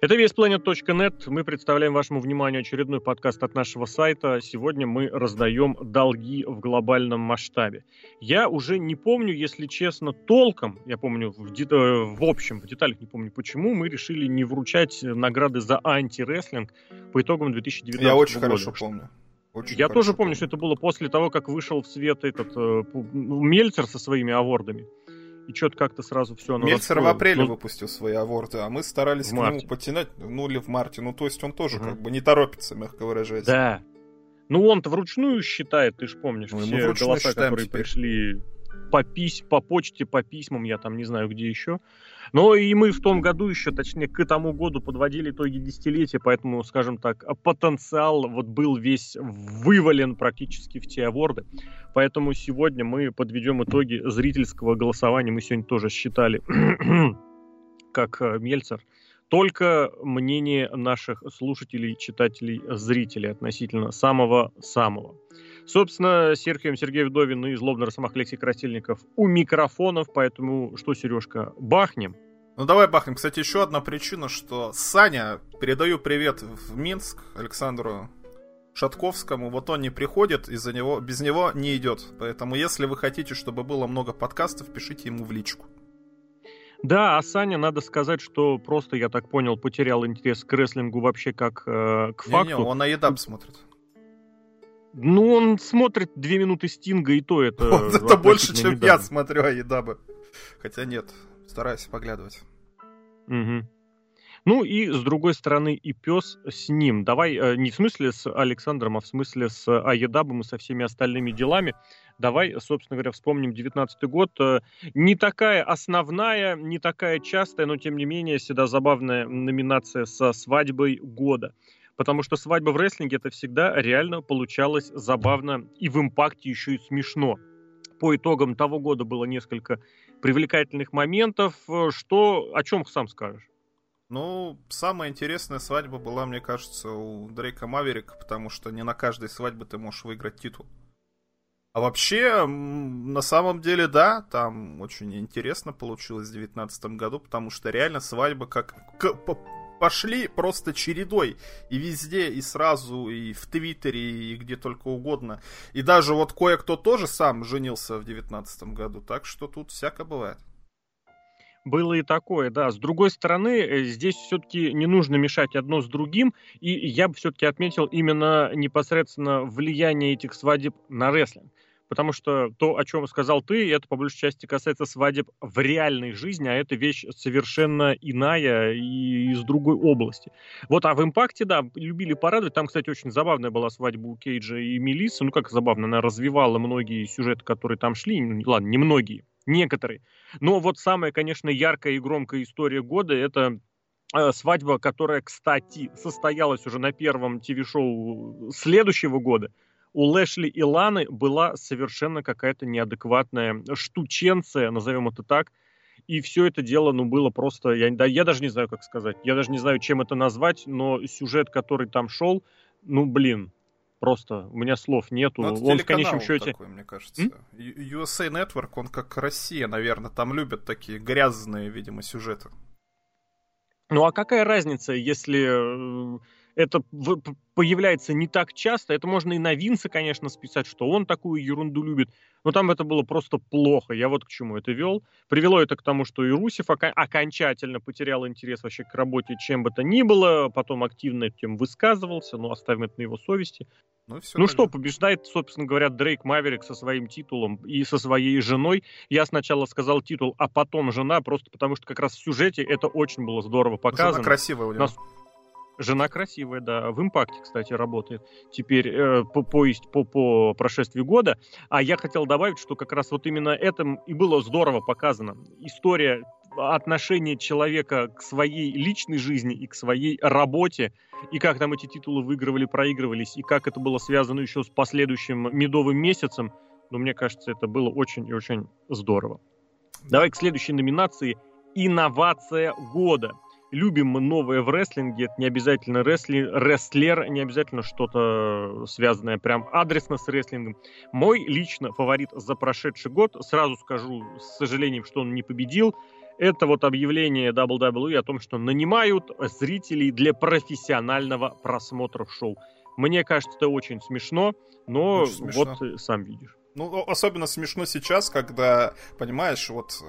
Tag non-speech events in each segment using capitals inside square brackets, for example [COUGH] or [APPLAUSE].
Это весьplanet.net. Мы представляем вашему вниманию очередной подкаст от нашего сайта. Сегодня мы раздаем долги в глобальном масштабе. Я уже не помню, если честно, толком, я помню в, де- в общем, в деталях не помню почему, мы решили не вручать награды за антирестлинг по итогам 2019 Я очень года. хорошо помню. Очень Я тоже помню, что это было после того, как вышел в свет этот э, Мельцер со своими авордами. И что-то как-то сразу все оно Мельцер в апреле Ну, выпустил свои аворды, а мы старались к нему марте. потянуть, ну или в марте, ну то есть он тоже Мгм. как бы не торопится, мягко выражаясь. Да. Ну он-то вручную считает, ты же помнишь, Ну, все голоса, которые теперь. пришли по, пись, по почте, по письмам, я там не знаю где еще. Но и мы в том году еще, точнее, к тому году подводили итоги десятилетия, поэтому, скажем так, потенциал вот был весь вывален практически в те аворды. Поэтому сегодня мы подведем итоги зрительского голосования. Мы сегодня тоже считали, [CLEARS THROAT] как э, Мельцер, только мнение наших слушателей, читателей, зрителей относительно самого-самого. Собственно, Серхием Сергей Вдовин и злобный росомах Алексей Красильников у микрофонов, поэтому что, Сережка, бахнем? Ну давай бахнем. Кстати, еще одна причина, что Саня, передаю привет в Минск Александру Шатковскому. Вот он не приходит, из-за него, без него не идет. Поэтому, если вы хотите, чтобы было много подкастов, пишите ему в личку. Да, а Саня, надо сказать, что просто, я так понял, потерял интерес к рестлингу вообще как э, к факту. Не-не, он на едап смотрит. Ну, он смотрит две минуты Стинга, и то это... [LAUGHS] Вот это больше, чем я недавно. смотрю а едабы. Хотя нет, стараюсь поглядывать. Мгм. Ну и с другой стороны и пес с ним. Давай э, не в смысле с Александром, а в смысле с Аедабом и со всеми остальными делами. Давай, собственно говоря, вспомним 19 год. Э, Не такая основная, не такая частая, но тем не менее всегда забавная номинация со свадьбой года. Потому что свадьба в рестлинге это всегда реально получалось забавно и в импакте еще и смешно. По итогам того года было несколько привлекательных моментов. Что, о чем сам скажешь? Ну, самая интересная свадьба была, мне кажется, у Дрейка Маверика, потому что не на каждой свадьбе ты можешь выиграть титул. А вообще, на самом деле, да, там очень интересно получилось в 2019 году, потому что реально свадьбы как пошли просто чередой. И везде, и сразу, и в Твиттере, и где только угодно. И даже вот кое-кто тоже сам женился в 2019 году, так что тут всяко бывает. Было и такое, да. С другой стороны, э, здесь все-таки не нужно мешать одно с другим, и я бы все-таки отметил именно непосредственно влияние этих свадеб на рестлинг. Потому что то, о чем сказал ты, это по большей части касается свадеб в реальной жизни, а это вещь совершенно иная и из другой области. Вот, а в импакте, да, любили порадовать. Там, кстати, очень забавная была свадьба у Кейджа и Мелиссы. Ну, как забавно, она развивала многие сюжеты, которые там шли. Ну, ладно, не многие, некоторые. Но вот самая, конечно, яркая и громкая история года это э, свадьба, которая, кстати, состоялась уже на первом ТВ-шоу следующего года. У Лэшли и Ланы была совершенно какая-то неадекватная штученция, назовем это так. И все это дело, ну, было просто... Я, да, я даже не знаю, как сказать. Я даже не знаю, чем это назвать, но сюжет, который там шел, ну, блин, просто у меня слов нету. Ну, Он в конечном счете... такой, мне кажется. Ю- USA Network, он как Россия, наверное, там любят такие грязные, видимо, сюжеты. Ну а какая разница, если э, это появляется не так часто? Это можно и на Винса, конечно, списать, что он такую ерунду любит. Но там это было просто плохо. Я вот к чему это вел. Привело это к тому, что и Русев ока- окончательно потерял интерес вообще к работе чем бы то ни было. Потом активно этим высказывался, но оставим это на его совести. Ну, всё Ну тогда. что, побеждает, собственно говоря, Дрейк Маверик со своим титулом и со своей женой. Я сначала сказал титул, а потом жена, просто потому что как раз в сюжете это очень было здорово Жена показано. красивая у него. Нас- Жена красивая, да, в импакте, кстати, работает теперь э, по, по, по, по прошествии года. А я хотел добавить, что как раз вот именно этом и было здорово показано. История отношения человека к своей личной жизни и к своей работе, и как там эти титулы выигрывали, проигрывались, и как это было связано еще с последующим медовым месяцем. Но мне кажется, это было очень и очень здорово. Давай к следующей номинации «Инновация года». Любим мы новое в рестлинге, это не обязательно рестли, рестлер, не обязательно что-то связанное прям адресно с рестлингом. Мой лично фаворит за прошедший год, сразу скажу с сожалением, что он не победил, это вот объявление WWE о том, что нанимают зрителей для профессионального просмотра шоу. Мне кажется, это очень смешно, но очень смешно. вот сам видишь. Ну, особенно смешно сейчас, когда, понимаешь, вот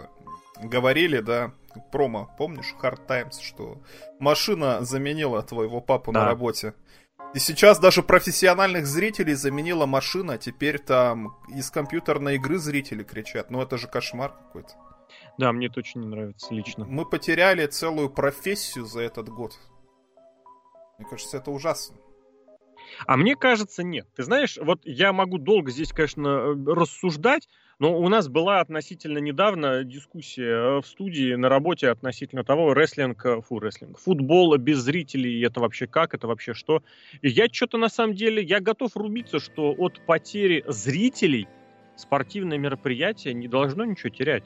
говорили, да, промо, помнишь, Hard Times, что машина заменила твоего папу да. на работе. И сейчас даже профессиональных зрителей заменила машина, теперь там из компьютерной игры зрители кричат. Ну это же кошмар какой-то. Да, мне это очень не нравится лично. Мы потеряли целую профессию за этот год. Мне кажется, это ужасно. А мне кажется, нет. Ты знаешь, вот я могу долго здесь, конечно, э, рассуждать, но у нас была относительно недавно дискуссия э, в студии на работе относительно того, рестлинг, э, фу, рестлинг, футбол без зрителей, это вообще как, это вообще что. И я что-то на самом деле, я готов рубиться, что от потери зрителей спортивное мероприятие не должно ничего терять.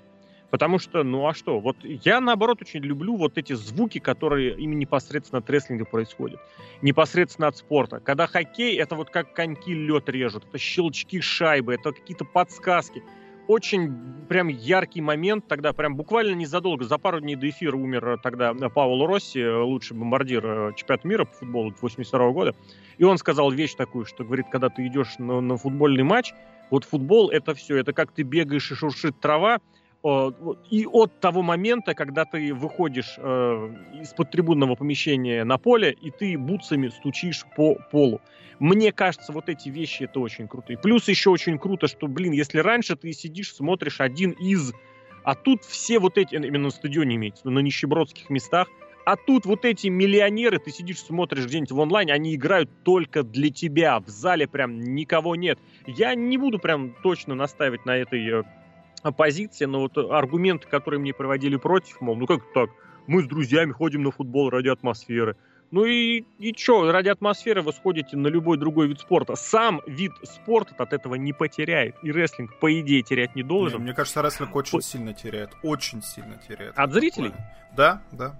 Потому что, ну а что, вот я наоборот очень люблю вот эти звуки, которые именно непосредственно от рестлинга происходят. Непосредственно от спорта. Когда хоккей, это вот как коньки лед режут, это щелчки шайбы, это какие-то подсказки. Очень прям яркий момент тогда, прям буквально незадолго, за пару дней до эфира умер тогда Пауло Росси, лучший бомбардир э, чемпионата мира по футболу 82 года. И он сказал вещь такую, что говорит, когда ты идешь на, на футбольный матч, вот футбол это все, это как ты бегаешь и шуршит трава, и от того момента, когда ты выходишь э, из-под трибунного помещения на поле, и ты бутсами стучишь по полу. Мне кажется, вот эти вещи это очень круто. И плюс еще очень круто, что, блин, если раньше ты сидишь, смотришь один из... А тут все вот эти, именно на стадионе имеется, на нищебродских местах, а тут вот эти миллионеры, ты сидишь, смотришь где-нибудь в онлайне, они играют только для тебя. В зале прям никого нет. Я не буду прям точно настаивать на этой э, оппозиция, но вот аргументы, которые мне проводили против, мол, ну как так, мы с друзьями ходим на футбол ради атмосферы. Ну и, и что, ради атмосферы вы сходите на любой другой вид спорта. Сам вид спорта от этого не потеряет. И рестлинг, по идее, терять не должен. Не, мне кажется, рестлинг очень По... сильно теряет. Очень сильно теряет. От зрителей? Да, да.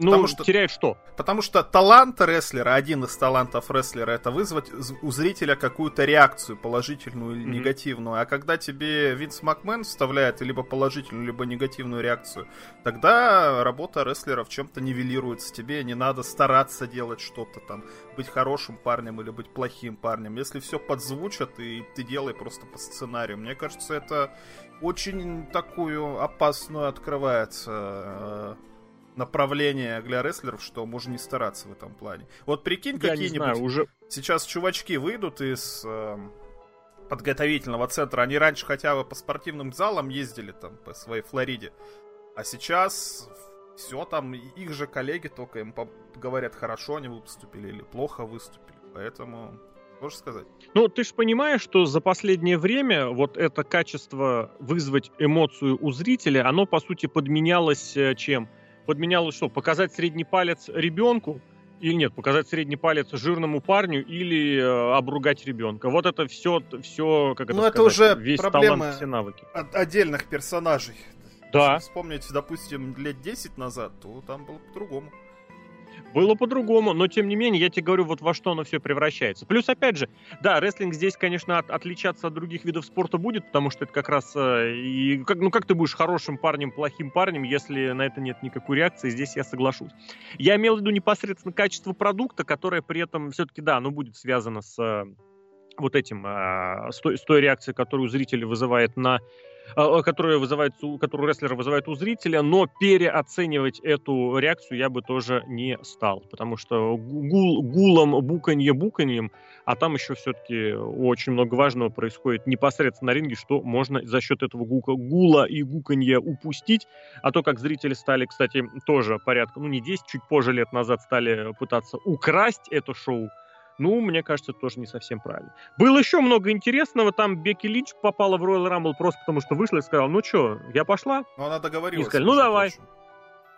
Ну, потому что, теряет что? Потому что талант рестлера, один из талантов рестлера, это вызвать у зрителя какую-то реакцию, положительную или mm-hmm. негативную. А когда тебе Винс Макмен вставляет либо положительную, либо негативную реакцию, тогда работа рестлера в чем-то нивелируется. Тебе не надо стараться делать что-то там, быть хорошим парнем или быть плохим парнем. Если все подзвучат, и ты делай просто по сценарию. Мне кажется, это очень такую опасную открывается э, направление для рестлеров, что можно не стараться в этом плане. Вот прикинь, какие-нибудь уже... сейчас чувачки выйдут из э, подготовительного центра, они раньше хотя бы по спортивным залам ездили там по своей Флориде, а сейчас все там, их же коллеги только им говорят, хорошо они выступили или плохо выступили, поэтому Можешь сказать? Ну, ты же понимаешь, что за последнее время вот это качество вызвать эмоцию у зрителя, оно, по сути, подменялось э, чем? Подменялось что? Показать средний палец ребенку или нет, показать средний палец жирному парню или э, обругать ребенка. Вот это все, все как это Ну, это уже весь талант, все навыки. От отдельных персонажей. Да. Если вспомнить, допустим, лет 10 назад, то там было по-другому. Было по-другому, но тем не менее, я тебе говорю, вот во что оно все превращается. Плюс, опять же, да, рестлинг здесь, конечно, от, отличаться от других видов спорта будет, потому что это как раз э, и как, ну как ты будешь хорошим парнем, плохим парнем, если на это нет никакой реакции, здесь я соглашусь. Я имел в виду непосредственно качество продукта, которое при этом все-таки, да, оно будет связано с э, вот этим, э, с той, с той реакцией, которую зритель вызывает на а, которая вызывает, которую рестлер вызывает у зрителя, но переоценивать эту реакцию я бы тоже не стал, потому что гул, гулом, буканье буканьем, а там еще все-таки очень много важного происходит непосредственно на ринге, что можно за счет этого гука, гула и гуканья упустить, а то, как зрители стали, кстати, тоже порядка, ну не 10, чуть позже лет назад стали пытаться украсть это шоу, ну, мне кажется, тоже не совсем правильно. Было еще много интересного. Там Бекки Линч попала в Royal Rumble просто потому, что вышла и сказала, ну что, я пошла. Ну, она договорилась. И сказали, ну давай.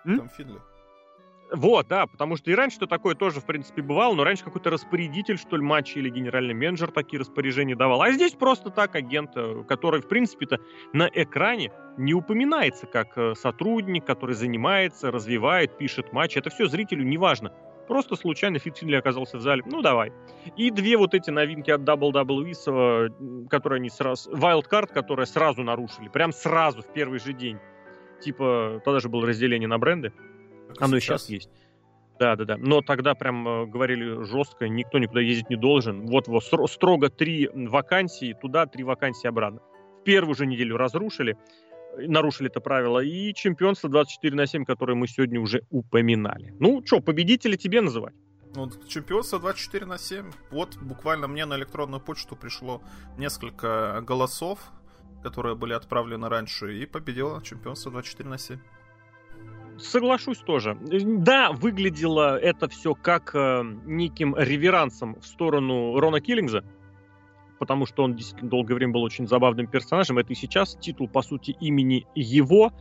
Там Фидли. Вот, да, потому что и раньше-то такое тоже, в принципе, бывало, но раньше какой-то распорядитель, что ли, матча или генеральный менеджер такие распоряжения давал. А здесь просто так агент, э, который, в принципе-то, на экране не упоминается как э, сотрудник, который занимается, развивает, пишет матч. Это все зрителю не важно. Просто случайно Фит Финли оказался в зале. Ну, давай. И две вот эти новинки от WWE, которые они сразу... Wildcard, которые сразу нарушили. Прям сразу, в первый же день. типа, тогда же было разделение на бренды. Как Оно сейчас? и сейчас есть. Да, да, да. Но тогда прям э, говорили жестко, никто никуда ездить не должен. Вот, вот строго три вакансии туда, три вакансии обратно. В первую же неделю разрушили, э, нарушили это правило. И чемпионство 24 на 7, которое мы сегодня уже упоминали. Ну, что, победителя тебе называть? Ну, чемпионство 24 на 7. Вот буквально мне на электронную почту пришло несколько голосов, которые были отправлены раньше, и победило чемпионство 24 на 7 соглашусь тоже. Да, выглядело это все как э, неким реверансом в сторону Рона Киллингза, потому что он действительно долгое время был очень забавным персонажем. Это и сейчас титул, по сути, имени его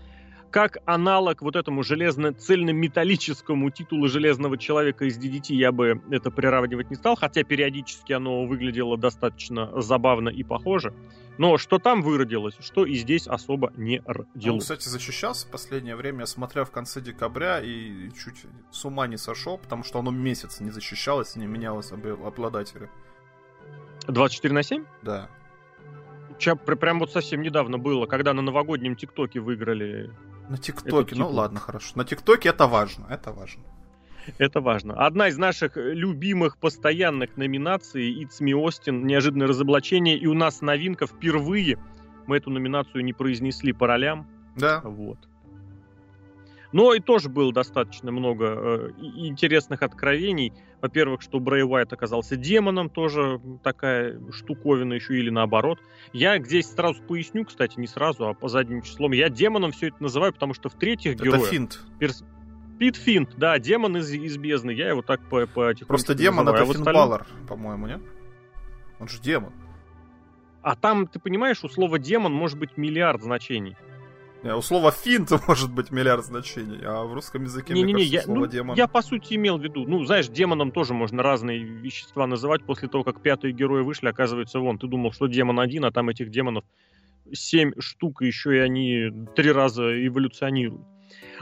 как аналог вот этому железно-цельно-металлическому титулу Железного Человека из DDT я бы это приравнивать не стал, хотя периодически оно выглядело достаточно забавно и похоже. Но что там выродилось, что и здесь особо не родилось. Он, кстати, защищался в последнее время, смотря в конце декабря, и чуть с ума не сошел, потому что оно месяц не защищалось и не менялось обладателя. 24 на 7? Да. Ча, прям вот совсем недавно было, когда на новогоднем ТикТоке выиграли на ТикТоке, ну ладно, хорошо. На ТикТоке это важно, это важно. Это важно. Одна из наших любимых постоянных номинаций Me Austin, неожиданное разоблачение, и у нас новинка впервые. Мы эту номинацию не произнесли по ролям. Да. Вот. Но и тоже было достаточно много э, интересных откровений. Во-первых, что Брэй Уайт оказался демоном, тоже такая штуковина еще, или наоборот. Я здесь сразу поясню, кстати, не сразу, а по задним числом. Я демоном все это называю, потому что в третьих это героях... Это финт. Перс... Пит Финт, да, демон из, из бездны. Я его так по, по Просто демон называю. это а Финн остальном... Баллар, по-моему, нет? Он же демон. А там, ты понимаешь, у слова демон может быть миллиард значений. Не, у слова финт [LAUGHS] может быть миллиард значений, а в русском языке, не, мне не, не, кажется, я, слово ну, демон... Я, по сути, имел в виду, ну, знаешь, демоном тоже можно разные вещества называть. После того, как пятые герои вышли, оказывается, вон, ты думал, что демон один, а там этих демонов семь штук, и еще и они три раза эволюционируют.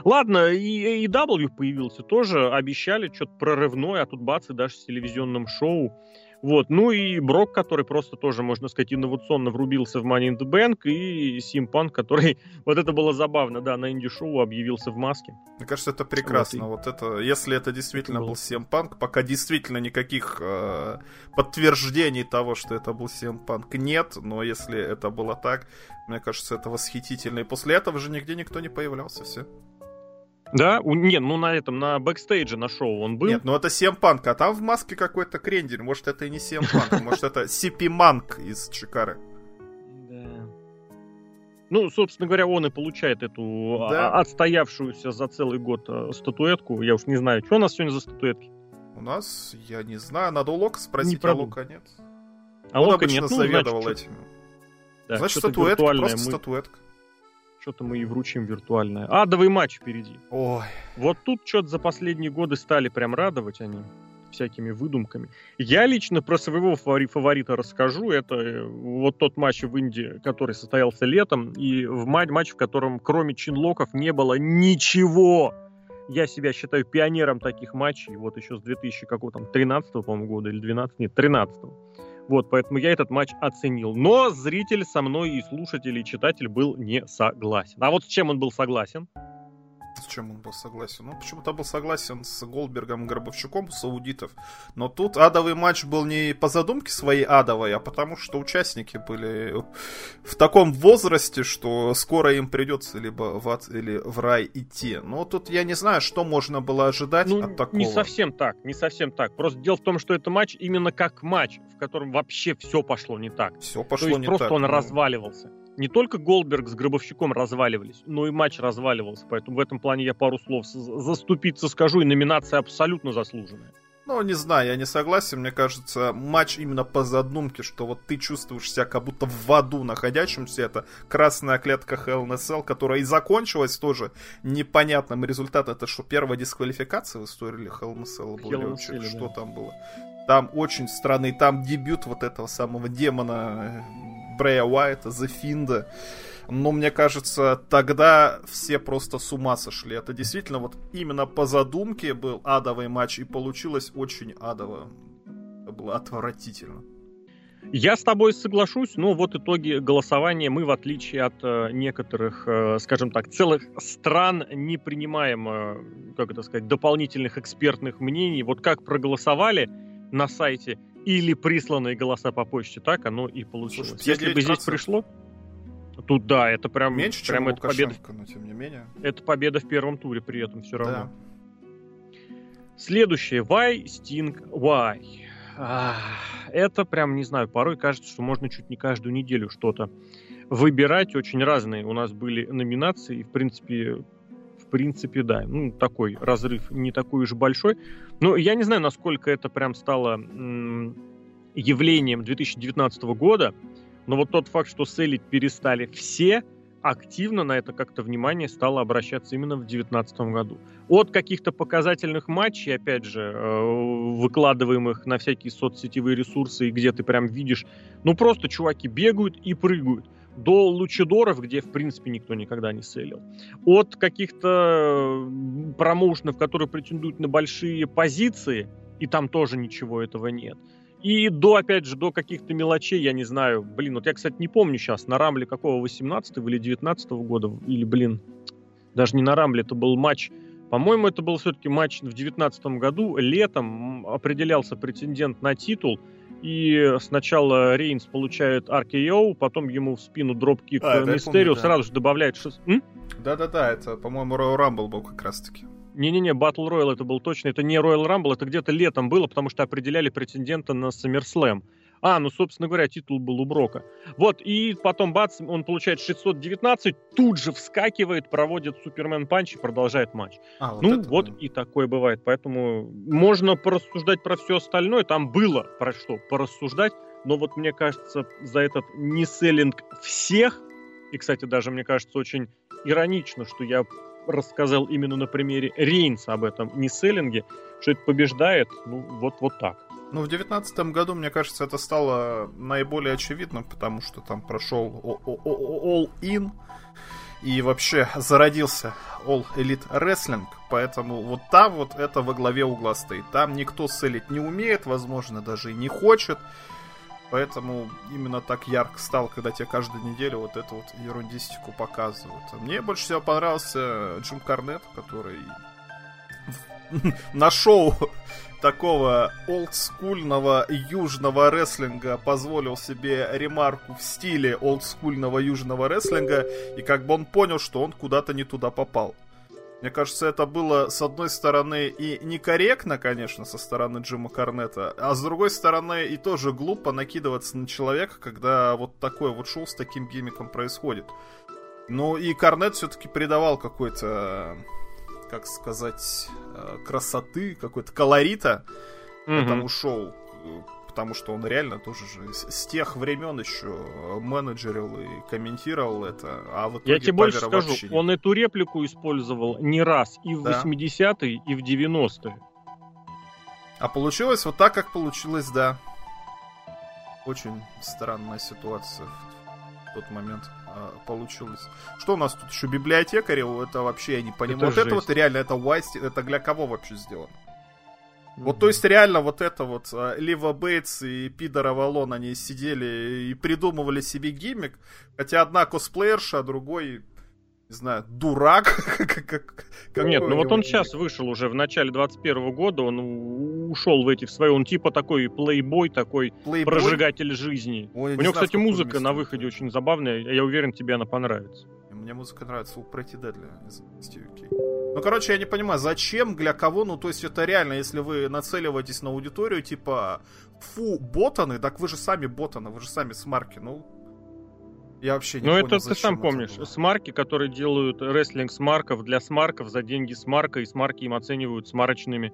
Ладно, и AEW появился тоже, обещали что-то прорывное, а тут бац, и даже с телевизионным шоу. Вот. Ну и Брок, который просто тоже, можно сказать, инновационно врубился в Money in the Bank, и CM Punk, который, [LAUGHS] вот это было забавно, да, на инди-шоу объявился в маске. Мне кажется, это прекрасно. Вот, и... вот это, если это действительно это был CM Punk, пока действительно никаких э, подтверждений того, что это был CM Punk, нет, но если это было так, мне кажется, это восхитительно. И после этого же нигде никто не появлялся, все. Да? У, нет, ну на этом, на бэкстейдже на шоу он был. Нет, ну это CM Punk, а там в маске какой-то крендель. Может, это и не CM Punk, может, это Сипи Манк из Чикары. Да. Ну, собственно говоря, он и получает эту да. отстоявшуюся за целый год э, статуэтку. Я уж не знаю, что у нас сегодня за статуэтки. У нас, я не знаю, надо у Лока спросить, не а Лока нет. А он Лока обычно нет, ну, заведовал значит, этим. Да, значит, статуэтка, просто мы... статуэтка. Что-то мы и вручим виртуальное. Адовый матч впереди. Ой. Вот тут что-то за последние годы стали прям радовать они всякими выдумками. Я лично про своего фаворита расскажу. Это э, вот тот матч в Индии, который состоялся летом, и в матч, в котором кроме чинлоков не было ничего. Я себя считаю пионером таких матчей. Вот еще с 2000 какого там 13 по-моему, года или 12 нет, 13 -го. Вот, поэтому я этот матч оценил. Но зритель со мной и слушатель, и читатель был не согласен. А вот с чем он был согласен? Чем он был согласен? Ну, почему-то был согласен с Голдбергом и с аудитов. Но тут адовый матч был не по задумке своей адовой, а потому что участники были в таком возрасте, что скоро им придется либо в ад, или в рай идти. Но тут я не знаю, что можно было ожидать ну, от такого. Не совсем так, не совсем так. Просто дело в том, что это матч именно как матч, в котором вообще все пошло не так. Все пошло То есть не просто так. он ну... разваливался не только Голдберг с Гробовщиком разваливались, но и матч разваливался. Поэтому в этом плане я пару слов заступиться скажу, и номинация абсолютно заслуженная. Ну, не знаю, я не согласен. Мне кажется, матч именно по задумке, что вот ты чувствуешь себя как будто в аду находящемся. Это красная клетка Cell, которая и закончилась тоже непонятным результатом. Это что, первая дисквалификация в истории или Cell была? Hell Cell, что там было? Там очень странный, там дебют вот этого самого демона Брэя Уайта, The Fiend. Но мне кажется, тогда все просто с ума сошли. Это действительно вот именно по задумке был адовый матч, и получилось очень адово. Это было отвратительно. Я с тобой соглашусь, но вот итоги голосования мы, в отличие от э, некоторых, э, скажем так, целых стран, не принимаем, э, как это сказать, дополнительных экспертных мнений. Вот как проголосовали на сайте или присланные голоса по почте, так оно и получилось. Слушай, Если бы здесь пришло, тут да, это прям, Меньше, прям чем это победа. но тем не менее. Это победа в первом туре при этом все равно. Да. Следующее. Why Sting Why? это прям, не знаю, порой кажется, что можно чуть не каждую неделю что-то выбирать. Очень разные у нас были номинации. И, в принципе, принципе, да. Ну, такой разрыв не такой уж большой. Но я не знаю, насколько это прям стало м- явлением 2019 года. Но вот тот факт, что селить перестали все, активно на это как-то внимание стало обращаться именно в 2019 году. От каких-то показательных матчей, опять же, э, выкладываемых на всякие соцсетевые ресурсы, где ты прям видишь, ну просто чуваки бегают и прыгают, до лучидоров, где, в принципе, никто никогда не селил. От каких-то промоушенов, которые претендуют на большие позиции, и там тоже ничего этого нет. И до, опять же, до каких-то мелочей, я не знаю, блин, вот я, кстати, не помню сейчас, на Рамле какого, 18 или 19 года, или, блин, даже не на Рамле, это был матч, по-моему, это был все-таки матч в 19 году, летом определялся претендент на титул, и сначала Рейнс получает RKO, потом ему в спину дропкик а, Мистерио, да. сразу же добавляет... Шест... Да-да-да, это, по-моему, Royal Rumble был как раз-таки. Не-не-не, Battle Royale это был точно, это не Royal Rumble, это где-то летом было, потому что определяли претендента на SummerSlam. А, ну, собственно говоря, титул был у Брока. Вот, и потом, бац, он получает 619, тут же вскакивает, проводит Супермен панч и продолжает матч. А, вот ну, вот да. и такое бывает. Поэтому можно порассуждать про все остальное. Там было про что порассуждать, но вот мне кажется, за этот неселлинг всех, и, кстати, даже мне кажется, очень иронично, что я рассказал именно на примере Рейнса об этом не селлинге, что это побеждает, ну, вот, вот так. Ну, в девятнадцатом году, мне кажется, это стало наиболее очевидным, потому что там прошел All In, и вообще зародился All Elite Wrestling, поэтому вот там вот это во главе угла стоит. Там никто селить не умеет, возможно, даже и не хочет, Поэтому именно так ярко стал, когда тебе каждую неделю вот эту вот ерундистику показывают. Мне больше всего понравился Джим Карнет, который [LAUGHS] на шоу такого олдскульного южного рестлинга позволил себе ремарку в стиле олдскульного южного рестлинга, и как бы он понял, что он куда-то не туда попал. Мне кажется, это было, с одной стороны, и некорректно, конечно, со стороны Джима Корнета, а с другой стороны, и тоже глупо накидываться на человека, когда вот такое вот шоу с таким гиммиком происходит. Ну и Корнет все-таки придавал какой-то, как сказать, э, красоты, какой-то колорита mm-hmm. этому шоу потому что он реально тоже же с, тех времен еще менеджерил и комментировал это, а в итоге Я тебе больше скажу, не... он эту реплику использовал не раз и в да. 80-е, и в 90-е. А получилось вот так, как получилось, да. Очень странная ситуация в тот момент а, получилась. Что у нас тут еще библиотекари? Это вообще я не понимаю. Это вот жесть. это вот реально, это Уайс, это для кого вообще сделано? Вот, то есть, реально, вот это вот, а, Лива Бейтс и Пидор Авалон, они сидели и придумывали себе гиммик, хотя одна косплеерша, а другой, не знаю, дурак. [LAUGHS] Нет, ну вот он сейчас вышел уже в начале 21 года, он ушел в эти в свои, он типа такой плейбой, такой прожигатель жизни. У него, кстати, музыка на выходе очень забавная, я уверен, тебе она понравится. Мне музыка нравится у Pretty Deadly из ну, короче, я не понимаю, зачем, для кого, ну, то есть это реально, если вы нацеливаетесь на аудиторию, типа, фу, ботаны, так вы же сами ботаны, вы же сами смарки, ну, я вообще не Ну, это ты сам помнишь. Было. Смарки, которые делают рестлинг смарков для смарков за деньги смарка, и смарки им оценивают смарочными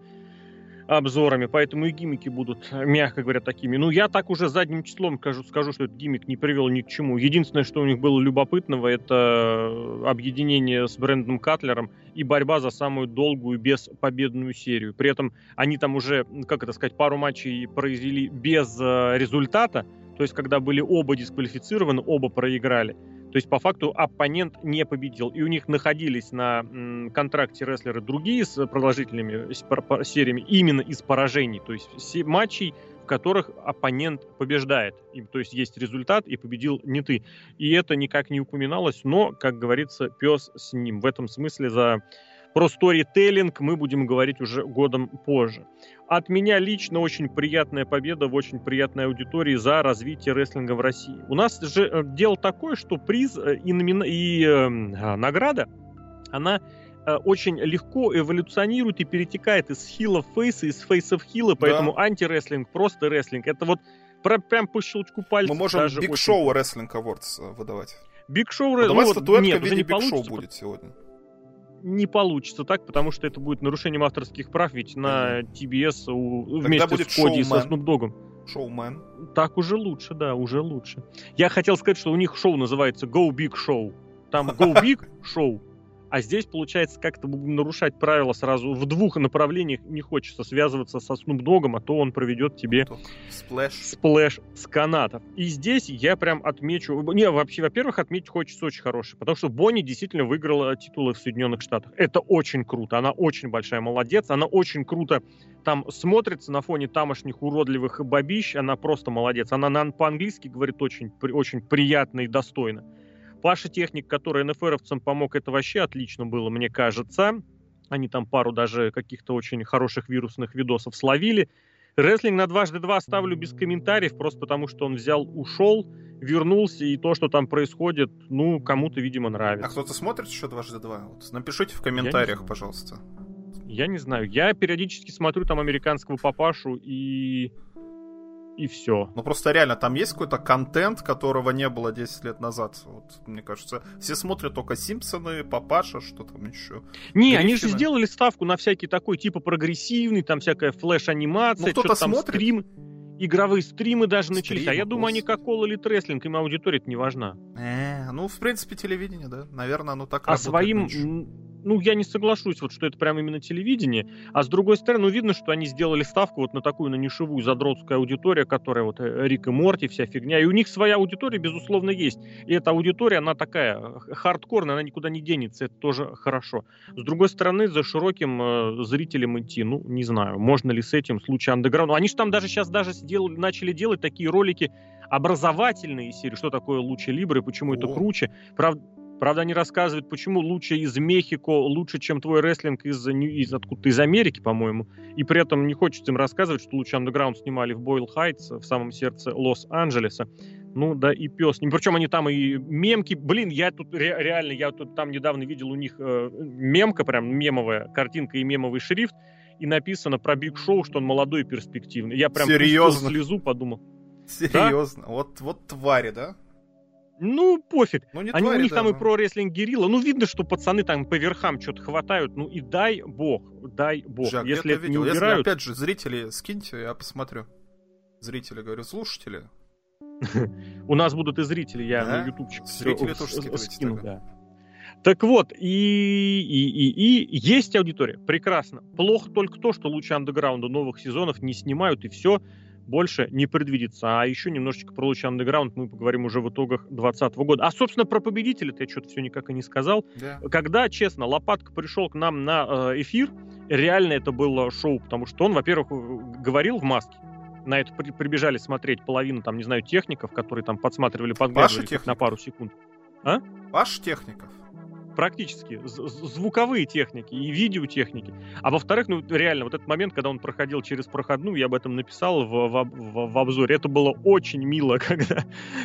обзорами, поэтому и гиммики будут, мягко говоря, такими. Ну, я так уже задним числом скажу, скажу, что этот гиммик не привел ни к чему. Единственное, что у них было любопытного, это объединение с брендом Катлером и борьба за самую долгую беспобедную серию. При этом они там уже, как это сказать, пару матчей произвели без э, результата, то есть когда были оба дисквалифицированы, оба проиграли. То есть, по факту, оппонент не победил. И у них находились на контракте рестлеры другие с продолжительными сериями именно из поражений. То есть, матчей, в которых оппонент побеждает. И, то есть есть результат, и победил не ты. И это никак не упоминалось, но, как говорится, пес с ним. В этом смысле за про сторителлинг мы будем говорить уже годом позже. От меня лично очень приятная победа в очень приятной аудитории за развитие рестлинга в России. У нас же э, дело такое, что приз э, и, номина... и э, награда, она э, очень легко эволюционирует и перетекает из хила в фейса, из фейса в хила, поэтому да. антирестлинг, просто рестлинг. Это вот про, прям по щелчку пальца. Мы можем очень... Show Wrestling Awards выдавать. Big Show... Ну, ну, статуэтка нет, в виде Big Show будет сегодня не получится так, потому что это будет нарушением авторских прав, ведь на TBS у, вместе будет с Коди и со Snoop Dogg. Шоумен. Так уже лучше, да, уже лучше. Я хотел сказать, что у них шоу называется Go Big Show. Там Go Big Show, а здесь, получается, как-то будем нарушать правила сразу в двух направлениях. Не хочется связываться со Snoop Dogg, а то он проведет тебе сплэш. сплэш с канатов. И здесь я прям отмечу... Не, вообще, во-первых, отметить хочется очень хороший, потому что Бонни действительно выиграла титулы в Соединенных Штатах. Это очень круто. Она очень большая молодец. Она очень круто там смотрится на фоне тамошних уродливых бабищ. Она просто молодец. Она на, по-английски говорит очень, очень приятно и достойно. Паша Техник, который НФРовцам помог, это вообще отлично было, мне кажется. Они там пару даже каких-то очень хороших вирусных видосов словили. Рестлинг на дважды два ставлю без комментариев, просто потому что он взял, ушел, вернулся, и то, что там происходит, ну, кому-то, видимо, нравится. А кто-то смотрит еще дважды два? Вот напишите в комментариях, Я пожалуйста. Я не знаю. Я периодически смотрю там американского папашу и и все. Ну просто реально, там есть какой-то контент, которого не было 10 лет назад. Вот, мне кажется, все смотрят только Симпсоны, Папаша, что там еще. Не, Гриффина. они же сделали ставку на всякий такой типа прогрессивный, там всякая флеш-анимация, ну, кто-то смотрит. стрим, игровые стримы даже Стрим, начались. А я думаю, они как Call или Треслинг, им аудитория не важна. Э, ну, в принципе, телевидение, да. Наверное, оно так а работает. А своим... Ну, я не соглашусь, вот, что это прям именно телевидение. А с другой стороны, ну, видно, что они сделали ставку вот на такую, на нишевую задротскую аудиторию, которая вот э, Рик и Морти, вся фигня. И у них своя аудитория, безусловно, есть. И эта аудитория, она такая хардкорная, она никуда не денется, это тоже хорошо. С другой стороны, за широким э, зрителем идти, ну, не знаю, можно ли с этим в случае андеграунда. Они же там даже сейчас даже сделали, начали делать такие ролики, образовательные серии, что такое лучше Либры, почему О. это круче. Правда, Правда, они рассказывают, почему лучше из Мехико, лучше, чем твой рестлинг из, из откуда-то из Америки, по-моему. И при этом не хочется им рассказывать, что Lucha Underground снимали в Бойл Хайтс, в самом сердце Лос-Анджелеса. Ну да и пес. Причем они там и мемки. Блин, я тут ре- реально, я тут там недавно видел у них э, мемка, прям мемовая картинка и мемовый шрифт. И написано про Big Show, что он молодой и перспективный. Я прям Серьезно? слезу, подумал. Серьезно? Да? Вот, вот твари, да? Ну, пофиг. Ну, не Они, твари, у них да, там но... и Pro Wrestling Guerrilla. Ну, видно, что пацаны там по верхам что-то хватают. Ну, и дай бог, дай бог. Жак, Если это видел. не убирают... Если, опять же, зрители, скиньте, я посмотрю. Зрители, говорю, слушатели. [LAUGHS] У нас будут и зрители, я на ютубчик Зрители тоже скину, да. Так вот, и, и, и, и есть аудитория, прекрасно. Плохо только то, что лучше андеграунда новых сезонов не снимают, и все больше не предвидится. А еще немножечко про лучший андеграунд мы поговорим уже в итогах 2020 года. А, собственно, про победителя ты что-то все никак и не сказал. Да. Когда, честно, Лопатка пришел к нам на э, эфир, реально это было шоу, потому что он, во-первых, говорил в маске. На это при, прибежали смотреть половину, там, не знаю, техников, которые там подсматривали, подглядывали на пару секунд. А? Ваш техников? Практически звуковые техники и видеотехники. А во-вторых, ну реально, вот этот момент, когда он проходил через проходную, я об этом написал в, в, в, в обзоре, это было очень мило, [LAUGHS] когда,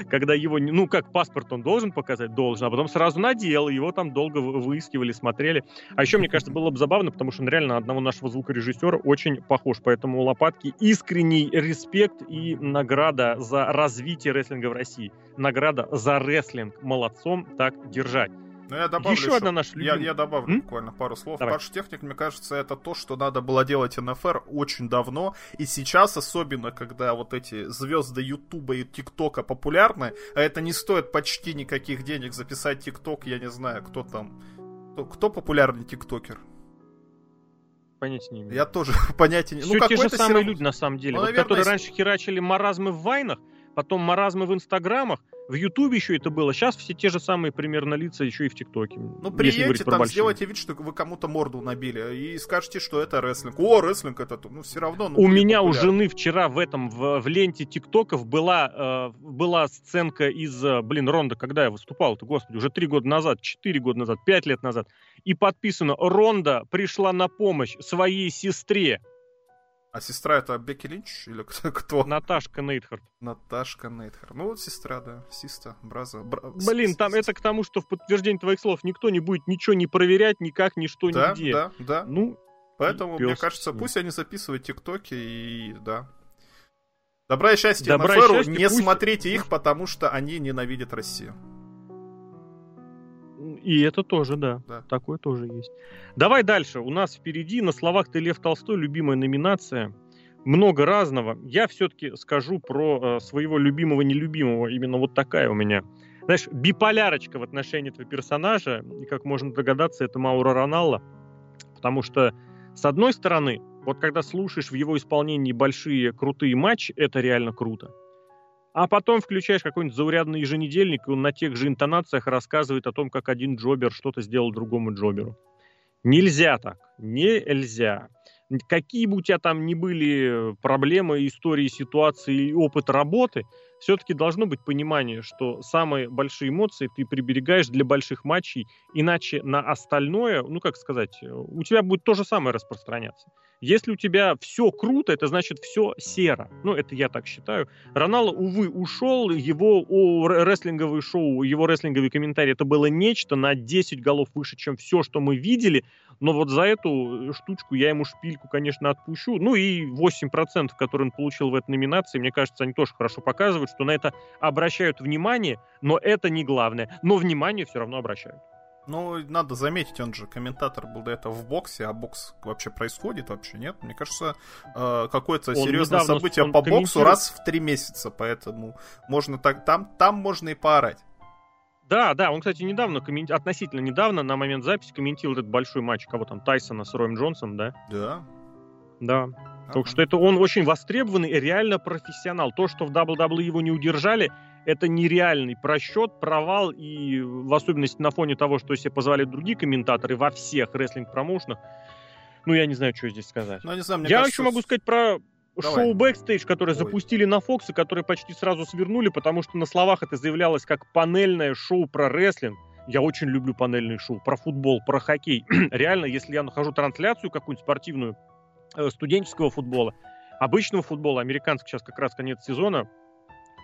когда его, ну как паспорт он должен показать, должен, а потом сразу надел, его там долго выискивали, смотрели. А еще, мне кажется, было бы забавно, потому что он реально одного нашего звукорежиссера очень похож, поэтому Лопатки искренний респект и награда за развитие рестлинга в России. Награда за рестлинг. Молодцом так держать. Ну, я добавлю еще, еще одна наша любимая. Я, я добавлю М? буквально пару слов. Давай. Паш Техник, мне кажется, это то, что надо было делать НФР очень давно. И сейчас, особенно, когда вот эти звезды Ютуба и ТикТока популярны, а это не стоит почти никаких денег записать ТикТок, я не знаю, кто там... Кто, кто популярный ТикТокер? понятия не имею. Я тоже [LAUGHS] понятия не имею. Ну, те же самые равно... люди, на самом деле. Ну, вот, наверное, которые если... раньше херачили маразмы в вайнах, потом маразмы в инстаграмах, В Ютубе еще это было. Сейчас все те же самые примерно лица еще и в ТикТоке. Ну, приедете там, сделайте вид, что вы кому-то морду набили, и скажете, что это рестлинг. О, рестлинг это, ну, все равно. Ну, у меня популярно. у жены вчера в этом, в, в ленте ТикТоков была, э, была сценка из, э, блин, Ронда, когда я выступал-то, господи, уже три года назад, четыре года назад, пять лет назад. И подписано, Ронда пришла на помощь своей сестре. А сестра это Бекки Линч или [LAUGHS] кто? Наташка Нейтхард. Наташка Нейтхард. Ну вот сестра, да. Систа, браза. Бра... Блин, там это к тому, что в подтверждение твоих слов никто не будет ничего не проверять, никак, ничто, да, нигде. Да, да, Ну, Поэтому, мне кажется, пусть они записывают тиктоки и да. Добра и счастья Добра на Феру, не пусть... смотрите их, потому что они ненавидят Россию. И это тоже, да. да. Такое тоже есть. Давай дальше. У нас впереди на словах ты Лев Толстой, любимая номинация. Много разного. Я все-таки скажу про э, своего любимого-нелюбимого. Именно вот такая у меня. Знаешь, биполярочка в отношении этого персонажа. И, как можно догадаться, это Маура Роналла. Потому что, с одной стороны, вот когда слушаешь в его исполнении большие крутые матчи, это реально круто. А потом включаешь какой-нибудь заурядный еженедельник, и он на тех же интонациях рассказывает о том, как один джобер что-то сделал другому джоберу. Нельзя так. Нельзя. Какие бы у тебя там ни были проблемы, истории, ситуации и опыт работы, все-таки должно быть понимание, что самые большие эмоции ты приберегаешь для больших матчей, иначе на остальное, ну как сказать, у тебя будет то же самое распространяться. Если у тебя все круто, это значит все серо. Ну, это я так считаю. Ронало, увы, ушел. Его о, рестлинговое шоу, его рестлинговый комментарий, это было нечто на 10 голов выше, чем все, что мы видели. Но вот за эту штучку я ему шпильку, конечно, отпущу. Ну и 8%, которые он получил в этой номинации, мне кажется, они тоже хорошо показывают, что на это обращают внимание, но это не главное. Но внимание все равно обращают. Ну, надо заметить, он же комментатор был до этого в боксе, а бокс вообще происходит вообще, нет? Мне кажется, э, какое-то серьезное событие по боксу раз в три месяца, поэтому можно так, там, там можно и поорать. Да, да, он, кстати, недавно, относительно недавно, на момент записи, комментировал этот большой матч, кого там, Тайсона с Роем Джонсом, да? Да. Да. Так что это он очень востребованный реально профессионал. То, что в WWE его не удержали, это нереальный просчет, провал, и в особенности на фоне того, что себе позвали другие комментаторы во всех рестлинг-промоушенах, ну, я не знаю, что здесь сказать. Ну, не знаю, я кажется... еще могу сказать про Давай. шоу бэкстейдж, которое Ой. запустили на Fox, и которое почти сразу свернули, потому что на словах это заявлялось как панельное шоу про рестлинг. Я очень люблю панельные шоу про футбол, про хоккей. [CLEARS THROAT] Реально, если я нахожу трансляцию какую-нибудь спортивную студенческого футбола, обычного футбола, американского сейчас как раз конец сезона,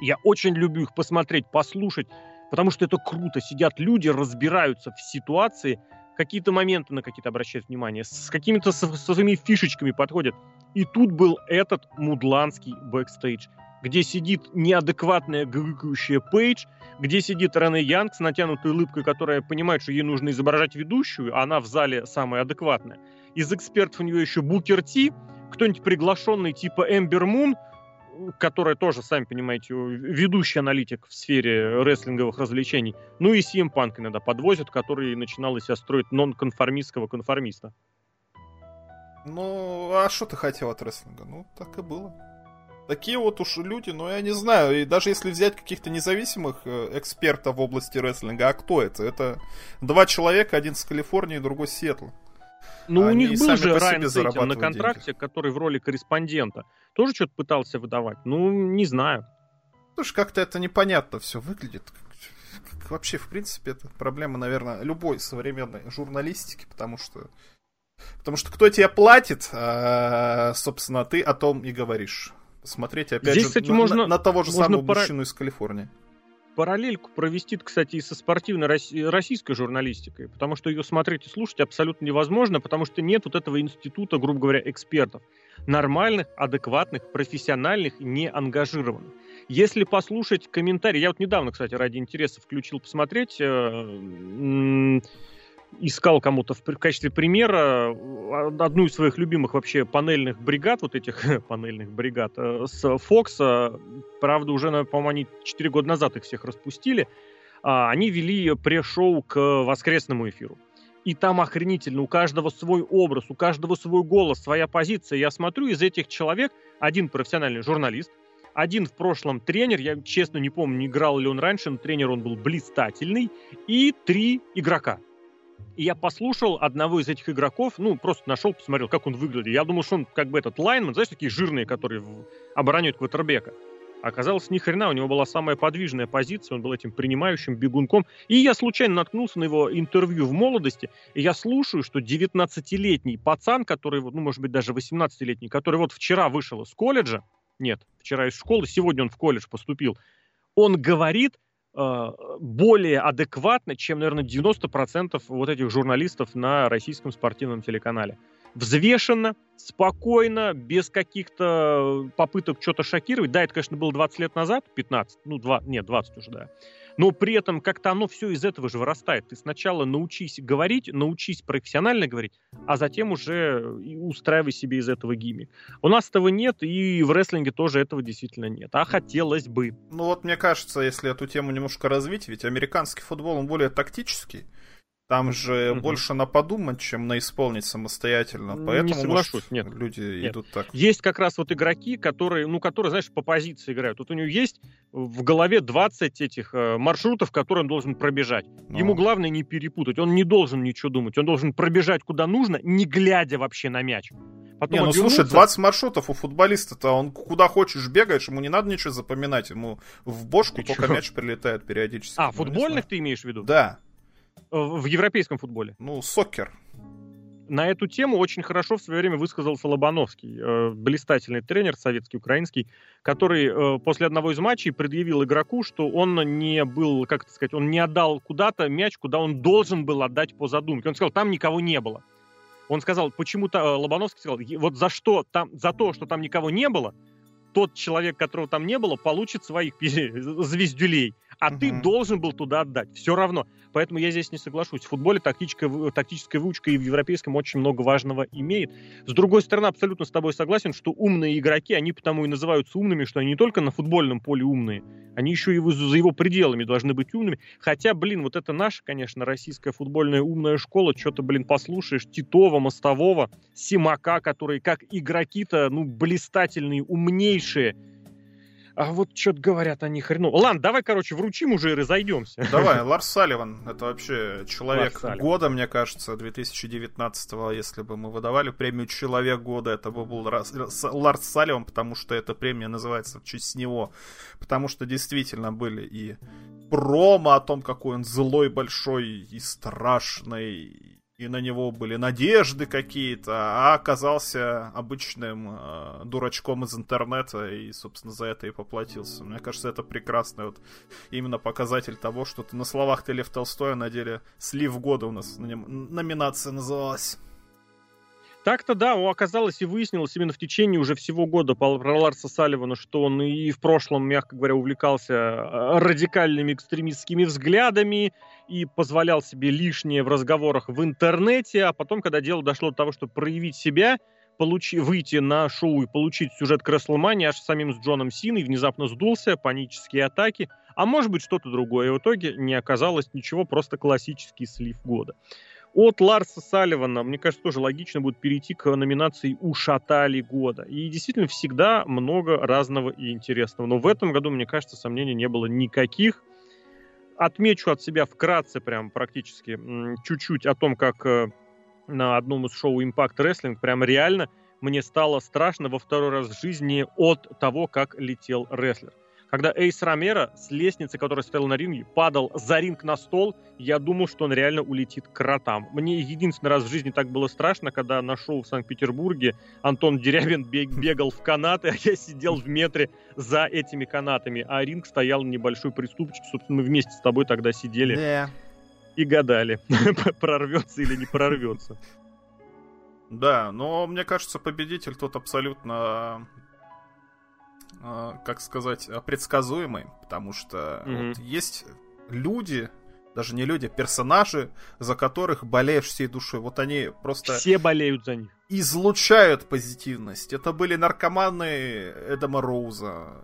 я очень люблю их посмотреть, послушать, потому что это круто. Сидят люди, разбираются в ситуации, какие-то моменты на какие-то обращают внимание, с какими-то своими фишечками подходят. И тут был этот мудланский бэкстейдж, где сидит неадекватная гыкающая Пейдж, где сидит Рене Янг с натянутой улыбкой, которая понимает, что ей нужно изображать ведущую, а она в зале самая адекватная. Из экспертов у нее еще Букер Ти, кто-нибудь приглашенный типа Эмбер Мун, которая тоже, сами понимаете, ведущий аналитик в сфере рестлинговых развлечений. Ну и CM Punk иногда подвозят, который начинал из себя строить нон-конформистского конформиста. Ну, а что ты хотел от рестлинга? Ну, так и было. Такие вот уж люди, ну я не знаю, и даже если взять каких-то независимых э, экспертов в области рестлинга, а кто это? Это два человека, один с Калифорнии, другой с Сиэтла. Ну, у них был же Райан Сейтин на контракте, деньги. который в роли корреспондента. Тоже что-то пытался выдавать. Ну, не знаю. Слушай, как-то это непонятно все выглядит. Вообще, в принципе, это проблема, наверное, любой современной журналистики, потому что Потому что кто тебе платит, а, собственно, ты о том и говоришь. Смотреть, опять Здесь, же, кстати, на, можно, на того же самого пора... мужчину из Калифорнии параллельку провести, кстати, и со спортивной российской журналистикой, потому что ее смотреть и слушать абсолютно невозможно, потому что нет вот этого института, грубо говоря, экспертов. Нормальных, адекватных, профессиональных, не ангажированных. Если послушать комментарии, я вот недавно, кстати, ради интереса включил посмотреть, э, искал кому-то в, в качестве примера э, одну из своих любимых вообще панельных бригад, вот этих [LAUGHS] панельных бригад, э, с Фокса, правда, уже, по-моему, они 4 года назад их всех распустили, а, они вели пресс-шоу к воскресному эфиру. И там охренительно, у каждого свой образ, у каждого свой голос, своя позиция. Я смотрю, из этих человек один профессиональный журналист, Один в прошлом тренер, я честно не помню, играл ли он раньше, но тренер он был блистательный, и три игрока. И я послушал одного из этих игроков, ну, просто нашел, посмотрел, как он выглядит. Я думал, что он как бы этот лайнман, знаешь, такие жирные, которые обороняют квотербека. Оказалось, ни хрена, у него была самая подвижная позиция, он был этим принимающим бегунком. И я случайно наткнулся на его интервью в молодости, и я слушаю, что 19-летний пацан, который, ну, может быть, даже 18-летний, который вот вчера вышел из колледжа, нет, вчера из школы, сегодня он в колледж поступил, он говорит более адекватно, чем, наверное, 90% вот этих журналистов на российском спортивном телеканале взвешенно, спокойно, без каких-то попыток что-то шокировать. Да, это, конечно, было 20 лет назад, 15, ну, 2, нет, 20 уже, да. Но при этом как-то оно все из этого же вырастает. Ты сначала научись говорить, научись профессионально говорить, а затем уже устраивай себе из этого гиммик. У нас этого нет, и в рестлинге тоже этого действительно нет. А хотелось бы. Ну вот мне кажется, если эту тему немножко развить, ведь американский футбол, он более тактический. Там же угу. больше на подумать, чем на исполнить самостоятельно. Поэтому, не соглашусь, может, нет. люди нет. идут так. Есть как раз вот игроки, которые, ну, которые, знаешь, по позиции играют. Вот у него есть в голове 20 этих э, маршрутов, которые он должен пробежать. Ну. Ему главное не перепутать. Он не должен ничего думать. Он должен пробежать куда нужно, не глядя вообще на мяч. Потом не, ну слушай, 20 маршрутов у футболиста-то, он куда хочешь бегаешь, ему не надо ничего запоминать, ему в бошку ты только чё? мяч прилетает периодически. А, ну, футбольных ты имеешь в виду? Да. В европейском футболе. Ну, сокер. На эту тему очень хорошо в свое время высказался Лобановский, э, блистательный тренер советский, украинский, который э, после одного из матчей предъявил игроку, что он не был, как это сказать, он не отдал куда-то мяч, куда он должен был отдать по задумке. Он сказал, там никого не было. Он сказал, почему-то, Лобановский сказал, вот за что там, за то, что там никого не было, тот человек, которого там не было, получит своих звездюлей а угу. ты должен был туда отдать. Все равно. Поэтому я здесь не соглашусь. В футболе тактическая, тактическая выучка и в европейском очень много важного имеет. С другой стороны, абсолютно с тобой согласен, что умные игроки, они потому и называются умными, что они не только на футбольном поле умные, они еще и за его пределами должны быть умными. Хотя, блин, вот это наша, конечно, российская футбольная умная школа, что-то, блин, послушаешь Титова, Мостового, Симака, которые как игроки-то, ну, блистательные, умнейшие, а вот что-то говорят они хрену. Ладно, давай, короче, вручим уже и разойдемся. Давай, [LAUGHS] Ларс Салливан, это вообще человек года, мне кажется, 2019-го, если бы мы выдавали премию Человек года, это бы был Ларс Салливан, потому что эта премия называется в честь него. Потому что действительно были и промо о том, какой он злой, большой и страшный, и на него были надежды какие-то, а оказался обычным э, дурачком из интернета и, собственно, за это и поплатился. Мне кажется, это прекрасный вот именно показатель того, что ты на словах ты Лев Толстой, а на деле слив года у нас номинация называлась. Так-то да, оказалось и выяснилось именно в течение уже всего года про Ларса Салливана, что он и в прошлом, мягко говоря, увлекался э, радикальными экстремистскими взглядами и позволял себе лишнее в разговорах в интернете, а потом, когда дело дошло до того, чтобы проявить себя, получи, выйти на шоу и получить сюжет к аж самим с Джоном Синой внезапно сдулся, панические атаки, а может быть что-то другое. И в итоге не оказалось ничего, просто классический слив года. От Ларса Салливана, мне кажется, тоже логично будет перейти к номинации «Ушатали года». И действительно всегда много разного и интересного. Но в этом году, мне кажется, сомнений не было никаких. Отмечу от себя вкратце, прям практически, чуть-чуть о том, как э, на одном из шоу Impact Wrestling прям реально мне стало страшно во второй раз в жизни от того, как летел рестлер. Когда Эйс Ромеро с лестницы, которая стояла на ринге, падал за ринг на стол, я думал, что он реально улетит к кротам. Мне единственный раз в жизни так было страшно, когда на шоу в Санкт-Петербурге Антон Дерябин бег, бегал в канаты, [LAUGHS] а я сидел в метре за этими канатами, а ринг стоял небольшой приступчик. Собственно, мы вместе с тобой тогда сидели yeah. и гадали, [LAUGHS] прорвется или не прорвется. Да, но мне кажется, победитель тут абсолютно как сказать, предсказуемый, потому что mm-hmm. вот есть люди, даже не люди, персонажи, за которых болеешь всей душой. Вот они просто... Все болеют за них. Излучают позитивность. Это были наркоманы Эдама Роуза.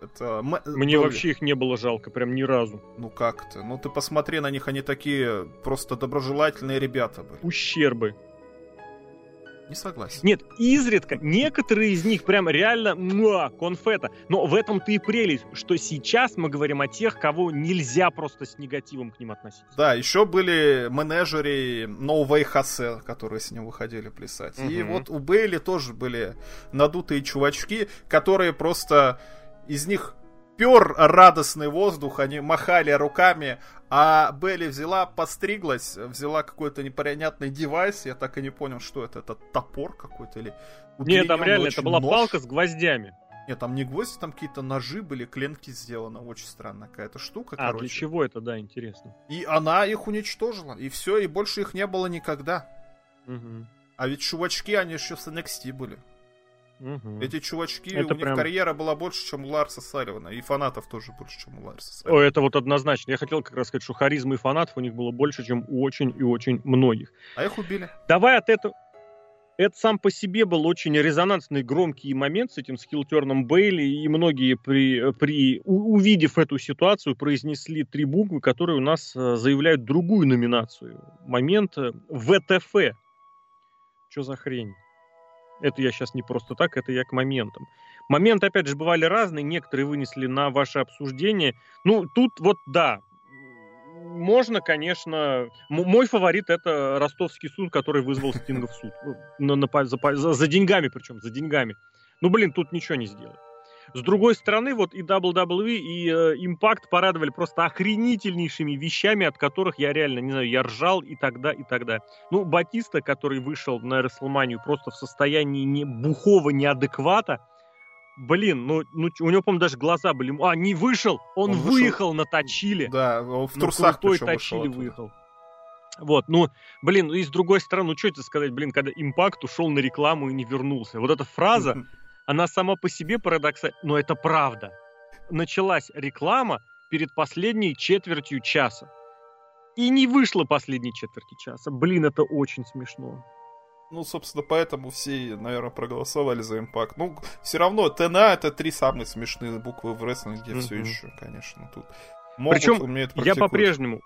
Это... Мне были... вообще их не было жалко, прям ни разу. Ну как то Ну ты посмотри на них, они такие просто доброжелательные ребята были. Ущербы. Не согласен. Нет, изредка некоторые из них прям реально муа, конфета. Но в этом-то и прелесть, что сейчас мы говорим о тех, кого нельзя просто с негативом к ним относиться. Да, еще были менеджеры No Way Хосе, которые с ним выходили плясать. Угу. И вот у Бейли тоже были надутые чувачки, которые просто из них пер радостный воздух, они махали руками, а Белли взяла, постриглась, взяла какой-то непонятный девайс, я так и не понял, что это, это топор какой-то или... Нет, там реально, это была нож. палка с гвоздями. Нет, там не гвозди, там какие-то ножи были, кленки сделаны. Очень странная какая-то штука, а, короче. для чего это, да, интересно. И она их уничтожила, и все, и больше их не было никогда. Угу. А ведь чувачки, они еще с NXT были. Угу. Эти чувачки, это у прям... них карьера была больше, чем у Ларса Салливана. И фанатов тоже больше, чем у Ларса Салливана. О, это вот однозначно. Я хотел как раз сказать, что харизмы и фанатов у них было больше, чем у очень и очень многих. А их убили. Давай от этого... Это сам по себе был очень резонансный, громкий момент с этим скиллтерном Бейли, и многие, при, при, увидев эту ситуацию, произнесли три буквы, которые у нас э, заявляют другую номинацию. Момент э, ВТФ. Что за хрень? Это я сейчас не просто так, это я к моментам. Моменты, опять же, бывали разные, некоторые вынесли на ваше обсуждение. Ну, тут вот да, можно, конечно... Мой фаворит это ростовский суд, который вызвал Стинга в суд. Ну, на, за деньгами причем, за деньгами. Ну, блин, тут ничего не сделать. С другой стороны, вот и WWE, и э, Impact порадовали просто охренительнейшими вещами, от которых я реально, не знаю, я ржал и тогда, и тогда. Ну, Батиста, который вышел на WrestleMania просто в состоянии не бухого неадеквата, Блин, ну, ну у него, по-моему, даже глаза были. А, не вышел, он, он выехал на точиле. Да, в трусах ну, точили выехал. Вот, ну, блин, и с другой стороны, ну, что это сказать, блин, когда Импакт ушел на рекламу и не вернулся. Вот эта фраза, [LAUGHS] она сама по себе парадоксальна, но это правда. Началась реклама перед последней четвертью часа. И не вышло последней четверти часа. Блин, это очень смешно. Ну, собственно, поэтому все, наверное, проголосовали за импакт. Ну, все равно, ТНА это три самые смешные буквы в рестлинге mm-hmm. все еще, конечно, тут. Могут, Причем я по-прежнему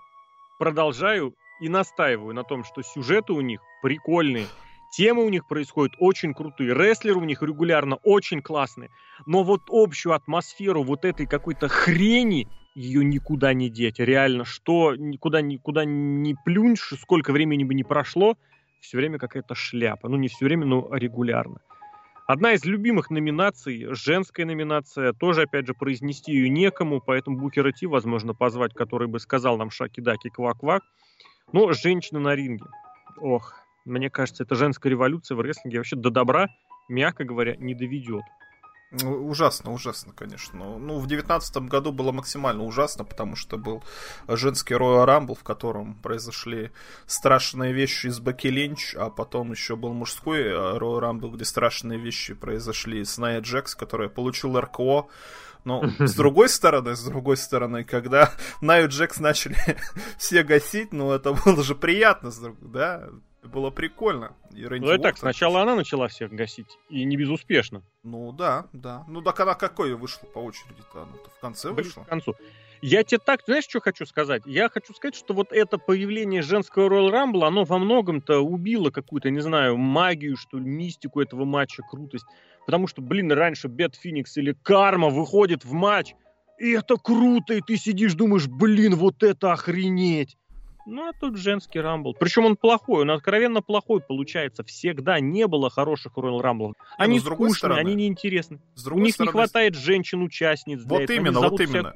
продолжаю и настаиваю на том, что сюжеты у них прикольные, темы у них происходят очень крутые, рестлеры у них регулярно очень классные, но вот общую атмосферу вот этой какой-то хрени ее никуда не деть. Реально, что никуда, никуда не плюнь, сколько времени бы не прошло, все время какая-то шляпа. Ну, не все время, но регулярно. Одна из любимых номинаций, женская номинация, тоже, опять же, произнести ее некому, поэтому Букера Ти, возможно, позвать, который бы сказал нам шаки-даки, квак-квак. Но женщина на ринге. Ох, мне кажется, это женская революция в рестлинге вообще до добра, мягко говоря, не доведет. Ну, ужасно, ужасно, конечно. Ну, в девятнадцатом году было максимально ужасно, потому что был женский Royal Rumble, в котором произошли страшные вещи из Баки Линч, а потом еще был мужской Royal Rumble, где страшные вещи произошли с Найя Джекс, который получил РКО. Но [LAUGHS] с другой стороны, с другой стороны, когда [LAUGHS] Найю Джекс начали [LAUGHS] все гасить, ну это было же приятно, да? Было прикольно. И Рэнди ну, и так, сначала она начала всех гасить, и не безуспешно. Ну, да, да. Ну, так она какой вышла по очереди-то? Она в конце вышла? В концу. Я тебе так, знаешь, что хочу сказать? Я хочу сказать, что вот это появление женского Royal Rumble, оно во многом-то убило какую-то, не знаю, магию, что ли, мистику этого матча, крутость. Потому что, блин, раньше Бет Феникс или Карма выходит в матч, и это круто, и ты сидишь, думаешь, блин, вот это охренеть. Ну, а тут женский рамбл. Причем он плохой, он откровенно плохой получается. Всегда не было хороших Royal Rumble. Они ну, скучные, стороны, они неинтересны. У них стороны... не хватает женщин-участниц. Вот этого. именно, вот именно.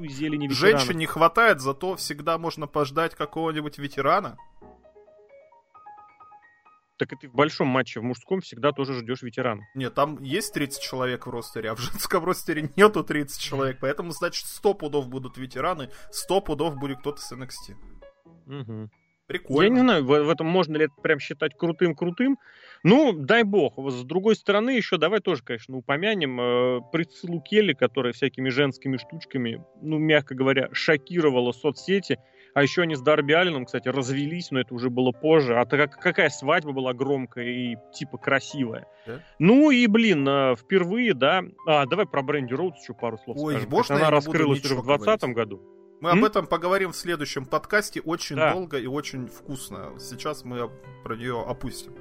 Женщин не хватает, зато всегда можно пождать какого-нибудь ветерана. Так и ты в большом матче в мужском всегда тоже ждешь ветерана. Нет, там есть 30 человек в ростере, а в женском ростере нету 30 человек. Поэтому, значит, 100 пудов будут ветераны, 100 пудов будет кто-то с NXT. Угу. Прикольно. Я не знаю, в, в этом можно ли это прям считать крутым-крутым. Ну, дай бог. С другой стороны, еще давай тоже, конечно, упомянем э, Прицелу Келли, которая всякими женскими штучками, ну, мягко говоря, шокировала соцсети. А еще они с Дарби Алленом, кстати, развелись, но это уже было позже. А так какая свадьба была громкая и типа красивая. Да? Ну и, блин, э, впервые, да. А, давай про Бренди Роудс еще пару слов Ой, скажем. Можно Она раскрылась уже в 2020 году. Мы М? об этом поговорим в следующем подкасте очень да. долго и очень вкусно. Сейчас мы про нее опустим.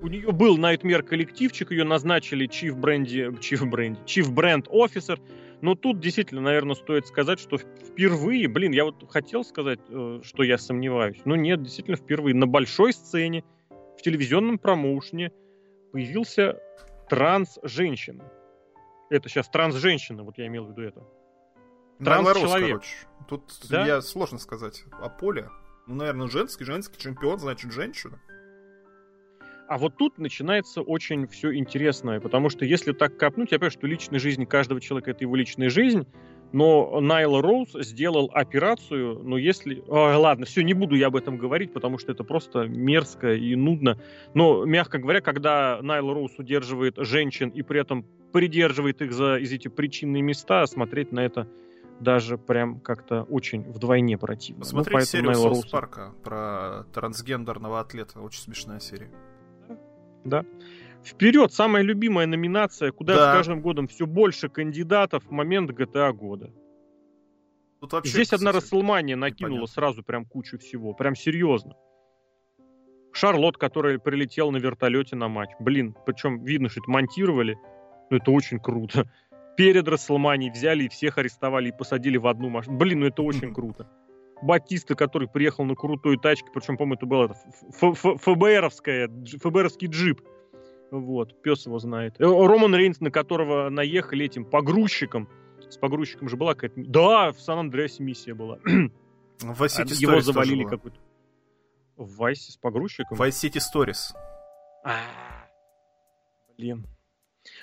У нее был Nightmare коллективчик, ее назначили Chief Бренди, Chief Бренди, Chief Brand Officer. Но тут действительно, наверное, стоит сказать, что впервые, блин, я вот хотел сказать, э, что я сомневаюсь. Но нет, действительно, впервые на большой сцене, в телевизионном промоушене появился транс-женщина. Это сейчас транс-женщина, вот я имел в виду это. Транс-человек. Тут да? я сложно сказать о поле. Ну, наверное, женский, женский чемпион, значит, женщина. А вот тут начинается очень все интересное, потому что если так копнуть, я понимаю, что личная жизнь каждого человека это его личная жизнь, но Найл Роуз сделал операцию, но если... Ой, ладно, все, не буду я об этом говорить, потому что это просто мерзко и нудно. Но, мягко говоря, когда Найл Роуз удерживает женщин и при этом придерживает их за из эти причинные места, смотреть на это даже прям как-то очень вдвойне противно. Посмотри ну, серию Соус Парка про трансгендерного атлета. Очень смешная серия да. Вперед, самая любимая номинация, куда да. с каждым годом все больше кандидатов в момент GTA года. Тут вообще, Здесь кстати, одна Расселмания накинула непонятно. сразу прям кучу всего, прям серьезно. Шарлот, который прилетел на вертолете на матч. Блин, причем видно, что это монтировали. Ну, это очень круто. Перед Расселманией взяли и всех арестовали и посадили в одну машину. Блин, ну это очень круто. Батиста, который приехал на крутой тачке, причем, по-моему, это был это, ФБРовская, ФБРовский джип. Вот, пес его знает. Э, Роман Рейнс, на которого наехали этим погрузчиком. С погрузчиком же была какая-то... Да, в Сан-Андреасе миссия была. [CLEARS THROAT] В Vice Его завалили какой-то. В Вайсе с погрузчиком? Vice City Stories. А, блин.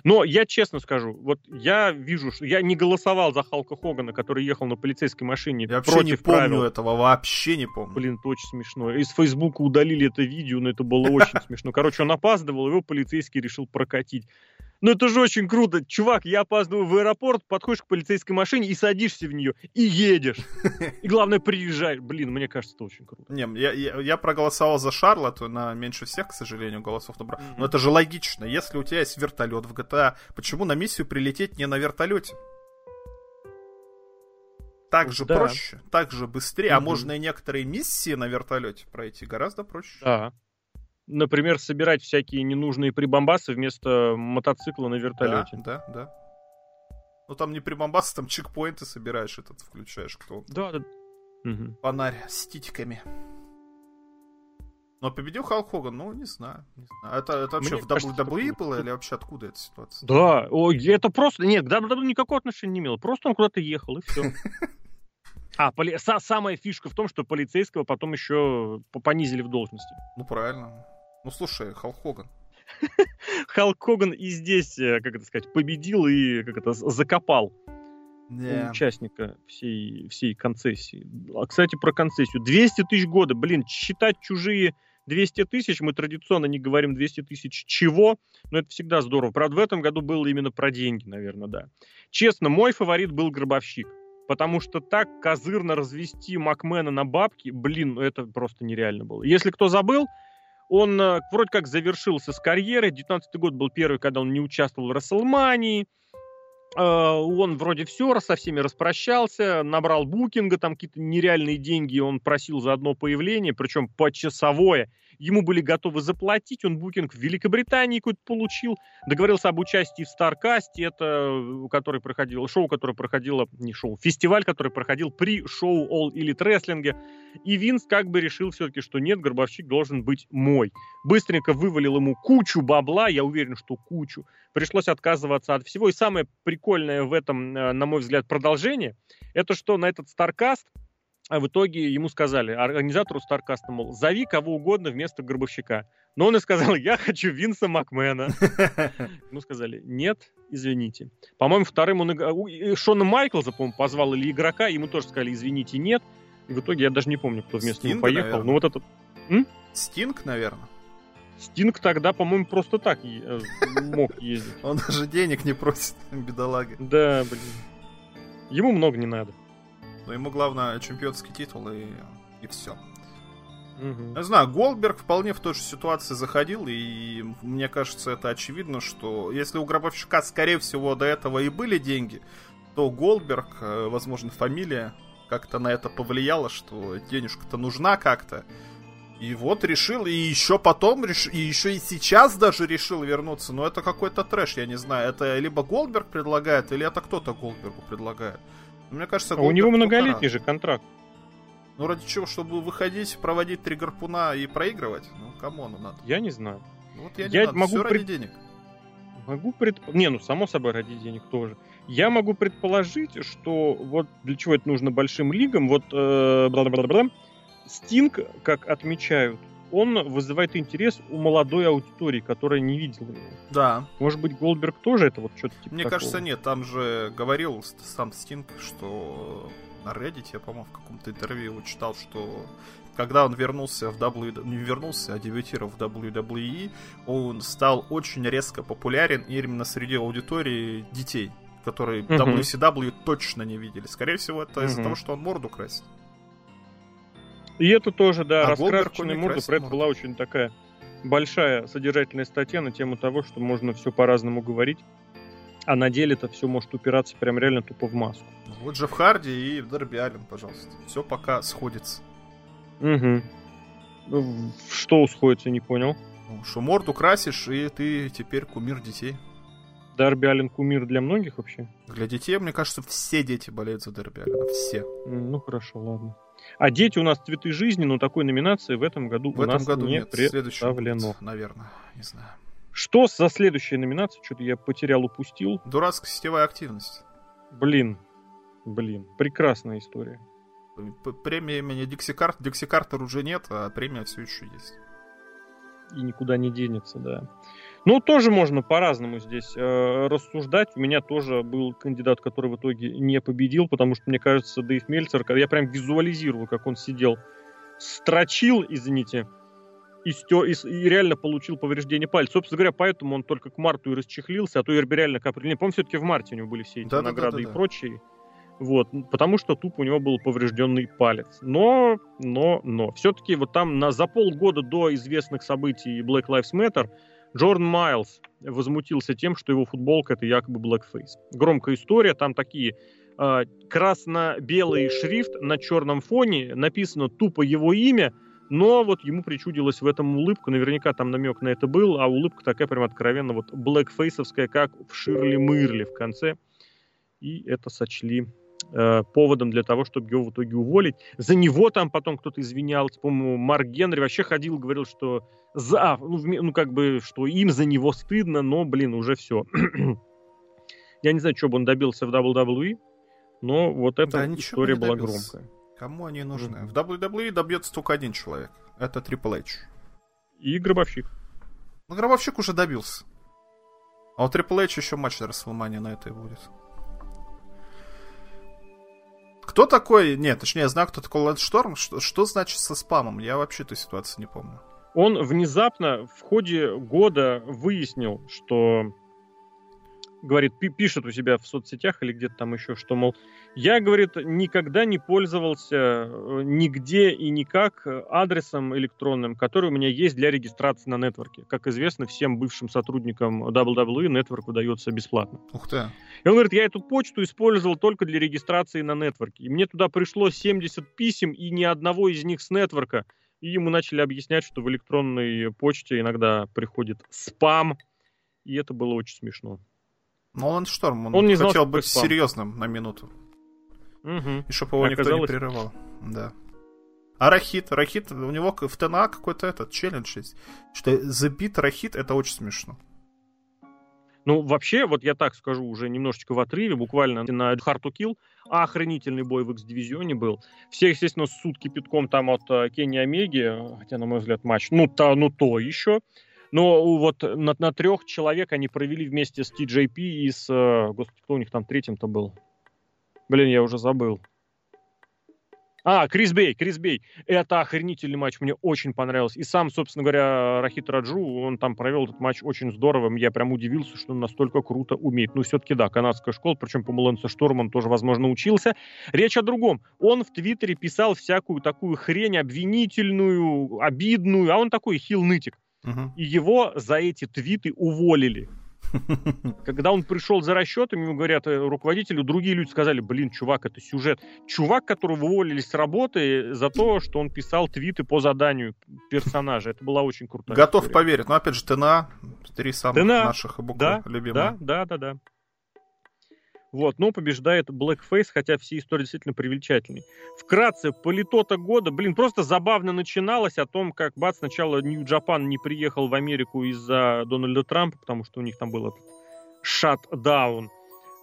Но я честно скажу, вот я вижу, что я не голосовал за Халка Хогана, который ехал на полицейской машине я вообще не помню правил. этого, вообще не помню. Блин, это очень смешно. Из Фейсбука удалили это видео, но это было очень [LAUGHS] смешно. Короче, он опаздывал, его полицейский решил прокатить. Ну это же очень круто. Чувак, я опаздываю в аэропорт, подходишь к полицейской машине и садишься в нее, и едешь. И главное, приезжаешь. Блин, мне кажется, это очень круто. Не, я, я, я проголосовал за Шарлотту на меньше всех, к сожалению, голосов набрал. Mm-hmm. Но это же логично. Если у тебя есть вертолет в GTA, почему на миссию прилететь не на вертолете? Так же да. проще, так же быстрее, mm-hmm. а можно и некоторые миссии на вертолете пройти гораздо проще. Да например, собирать всякие ненужные прибамбасы вместо мотоцикла на вертолете. Да, да, да. Ну там не прибамбасы, там чекпоинты собираешь, этот включаешь, кто Да, да. Угу. Фонарь с титиками. Но победил Халк Хоган, ну, не знаю. Не знаю. Это, это вообще Мне в WWE было или вообще откуда эта ситуация? Да, о, это просто... Нет, к WWE никакого отношения не имело. Просто он куда-то ехал, и все. [LAUGHS] А, поли... самая фишка в том, что полицейского потом еще понизили в должности. Ну, правильно. Ну, слушай, Халк Хоган. Халк Хоган и здесь, э, как это сказать, победил и как это закопал yeah. участника всей, всей концессии. А, кстати, про концессию. 200 тысяч года, блин, считать чужие 200 тысяч, мы традиционно не говорим 200 тысяч чего, но это всегда здорово. Правда, в этом году было именно про деньги, наверное, да. Честно, мой фаворит был Гробовщик. Потому что так козырно развести Макмена на бабки, блин, ну это просто нереально было. Если кто забыл, он э, вроде как завершился с карьерой. 19 год был первый, когда он не участвовал в Расселмании. Э, он вроде все, со всеми распрощался, набрал букинга, там какие-то нереальные деньги он просил за одно появление, причем почасовое ему были готовы заплатить, он букинг в Великобритании какой-то получил, договорился об участии в Старкасте, это который проходил, шоу, которое проходило, не шоу, фестиваль, который проходил при шоу All Elite Wrestling, и Винс как бы решил все-таки, что нет, Горбовщик должен быть мой. Быстренько вывалил ему кучу бабла, я уверен, что кучу. Пришлось отказываться от всего, и самое прикольное в этом, э, на мой взгляд, продолжение, это что на этот Старкаст а в итоге ему сказали, организатору Старкаста, мол, зови кого угодно вместо Гробовщика. Но он и сказал, я хочу Винса Макмена. [LAUGHS] Ему сказали, нет, извините. По-моему, вторым он... Шона Майклза, по-моему, позвал или игрока, ему тоже сказали, извините, нет. И в итоге я даже не помню, кто вместо него поехал. Ну вот этот... Стинг, наверное. Стинг тогда, по-моему, просто так э, мог ездить. Он даже денег не просит, бедолага. Да, блин. Ему много не надо. Но ему главное чемпионский титул и, и все. Угу. Я знаю, Голдберг вполне в той же ситуации заходил, и мне кажется, это очевидно, что если у Гробовщика, скорее всего, до этого и были деньги, то Голдберг, э, возможно, фамилия как-то на это повлияла, что денежка-то нужна как-то. И вот решил, и еще потом, реш... и еще и сейчас даже решил вернуться. Но это какой-то трэш, я не знаю. Это либо Голдберг предлагает, или это кто-то Голдбергу предлагает. Мне кажется, а у него многолетний же контракт. Ну ради чего? Чтобы выходить, проводить три гарпуна и проигрывать? Ну, кому оно надо? Я не знаю. Ну, вот я, я не надо. могу Все пред... ради денег. Могу предположить... Не, ну, само собой, ради денег тоже. Я могу предположить, что вот для чего это нужно большим лигам, вот э, Стинг, как отмечают, он вызывает интерес у молодой аудитории, которая не видела его. Да. Может быть, Голдберг тоже это вот что-то типа Мне такого? кажется, нет. Там же говорил сам Стинг, что на Reddit, я, по-моему, в каком-то интервью его читал, что когда он вернулся в WWE, не вернулся, а дебютировал в WWE, он стал очень резко популярен именно среди аудитории детей, которые uh-huh. WCW точно не видели. Скорее всего, это uh-huh. из-за того, что он морду красит. И это тоже, да, а раскрашенная морда, про это была очень такая большая содержательная статья на тему того, что можно все по-разному говорить, а на деле это все может упираться прям реально тупо в маску. Вот Джефф Харди и Дерби Аллен, пожалуйста. Все пока сходится. Угу. Что сходится, не понял. Ну, что морду красишь, и ты теперь кумир детей. Дерби Аллен кумир для многих вообще? Для детей, мне кажется, все дети болеют за Дерби Аллена. Все. Ну хорошо, ладно. А дети у нас цветы жизни, но такой номинации в этом году в у этом нас году не нет. представлено. Год, наверное, не знаю. Что за следующая номинация? Что-то я потерял, упустил. Дурацкая сетевая активность. Блин, блин, прекрасная история. Премия имени Дикси Карт. Дикси Картер уже нет, а премия все еще есть. И никуда не денется, да. Ну, тоже можно по-разному здесь э, рассуждать. У меня тоже был кандидат, который в итоге не победил, потому что, мне кажется, Дэйв Мельцер, я прям визуализирую, как он сидел, строчил, извините, и, стё, и, и реально получил повреждение пальца. Собственно говоря, поэтому он только к марту и расчехлился, а то и реально капли. Не, помню, все-таки в марте у него были все эти да, награды да, да, да, и прочие. Вот, потому что тупо у него был поврежденный палец. Но, но, но. Все-таки вот там на, за полгода до известных событий Black Lives Matter Джордан Майлз возмутился тем, что его футболка это якобы blackface. Громкая история, там такие э, красно-белый шрифт на черном фоне, написано тупо его имя, но вот ему причудилась в этом улыбка, наверняка там намек на это был, а улыбка такая прям откровенно вот блэкфейсовская, как в Ширли Мырли в конце. И это сочли э, поводом для того, чтобы его в итоге уволить. За него там потом кто-то извинялся, по-моему, Марк Генри вообще ходил, говорил, что за, ну, ну как бы, что им за него стыдно, но, блин, уже все. [CLEARS THROAT] Я не знаю, что бы он добился в WWE, но вот эта да, история была громкая. Кому они нужны? Mm-hmm. В WWE добьется только один человек. Это Triple H. И Гробовщик. Ну, Гробовщик уже добился. А у Triple H еще матч Расселмания на это и будет. Кто такой... Нет, точнее, я знаю, кто такой Лэнс Шторм. Что, что значит со спамом? Я вообще эту ситуацию не помню. Он внезапно в ходе года выяснил, что говорит, пишет у себя в соцсетях или где-то там еще, что, мол, я, говорит, никогда не пользовался э, нигде и никак адресом электронным, который у меня есть для регистрации на нетворке. Как известно, всем бывшим сотрудникам WWE нетворк выдается бесплатно. Ух ты. И он говорит, я эту почту использовал только для регистрации на нетворке. И мне туда пришло 70 писем, и ни одного из них с нетворка. И ему начали объяснять, что в электронной почте иногда приходит спам, и это было очень смешно. Нолан Шторм, он, он не хотел знал, быть спам. серьезным на минуту. Угу. И чтобы его Оказалось... никто не прерывал. Да. А Рахит, Рахит, у него в ТНА какой-то этот челлендж есть. Что забит Рахит, это очень смешно. Ну, вообще, вот я так скажу, уже немножечко в отрыве, буквально на Hard to Kill, охренительный бой в X-дивизионе был. Все, естественно, сутки кипятком там от uh, Кенни Омеги, хотя, на мой взгляд, матч, ну, то, ну, то еще. Но вот на, на трех человек они провели вместе с TJP и с... Uh, господи, кто у них там третьим-то был? Блин, я уже забыл. А, Крис Бей, Крис Бей. Это охренительный матч, мне очень понравился. И сам, собственно говоря, Рахит Раджу, он там провел этот матч очень здорово. Я прям удивился, что он настолько круто умеет. Ну, все-таки, да, канадская школа, причем по Лэнсу Шторм он тоже, возможно, учился. Речь о другом. Он в Твиттере писал всякую такую хрень обвинительную, обидную, а он такой хил-нытик. Угу. И его за эти твиты уволили. [LAUGHS] Когда он пришел за расчетами, ему говорят э, руководителю, другие люди сказали, блин, чувак, это сюжет. Чувак, которого уволили с работы за то, что он писал твиты по заданию персонажа. Это была очень крутая Готов история. поверить. Но опять же, ТНА, три самых ТНА. наших буквы да, любимые. Да, да, да, да. Вот, но побеждает Blackface, хотя все истории действительно привлекательные. Вкратце, политота года, блин, просто забавно начиналось о том, как бац, сначала Нью-Джапан не приехал в Америку из-за Дональда Трампа, потому что у них там был этот шатдаун.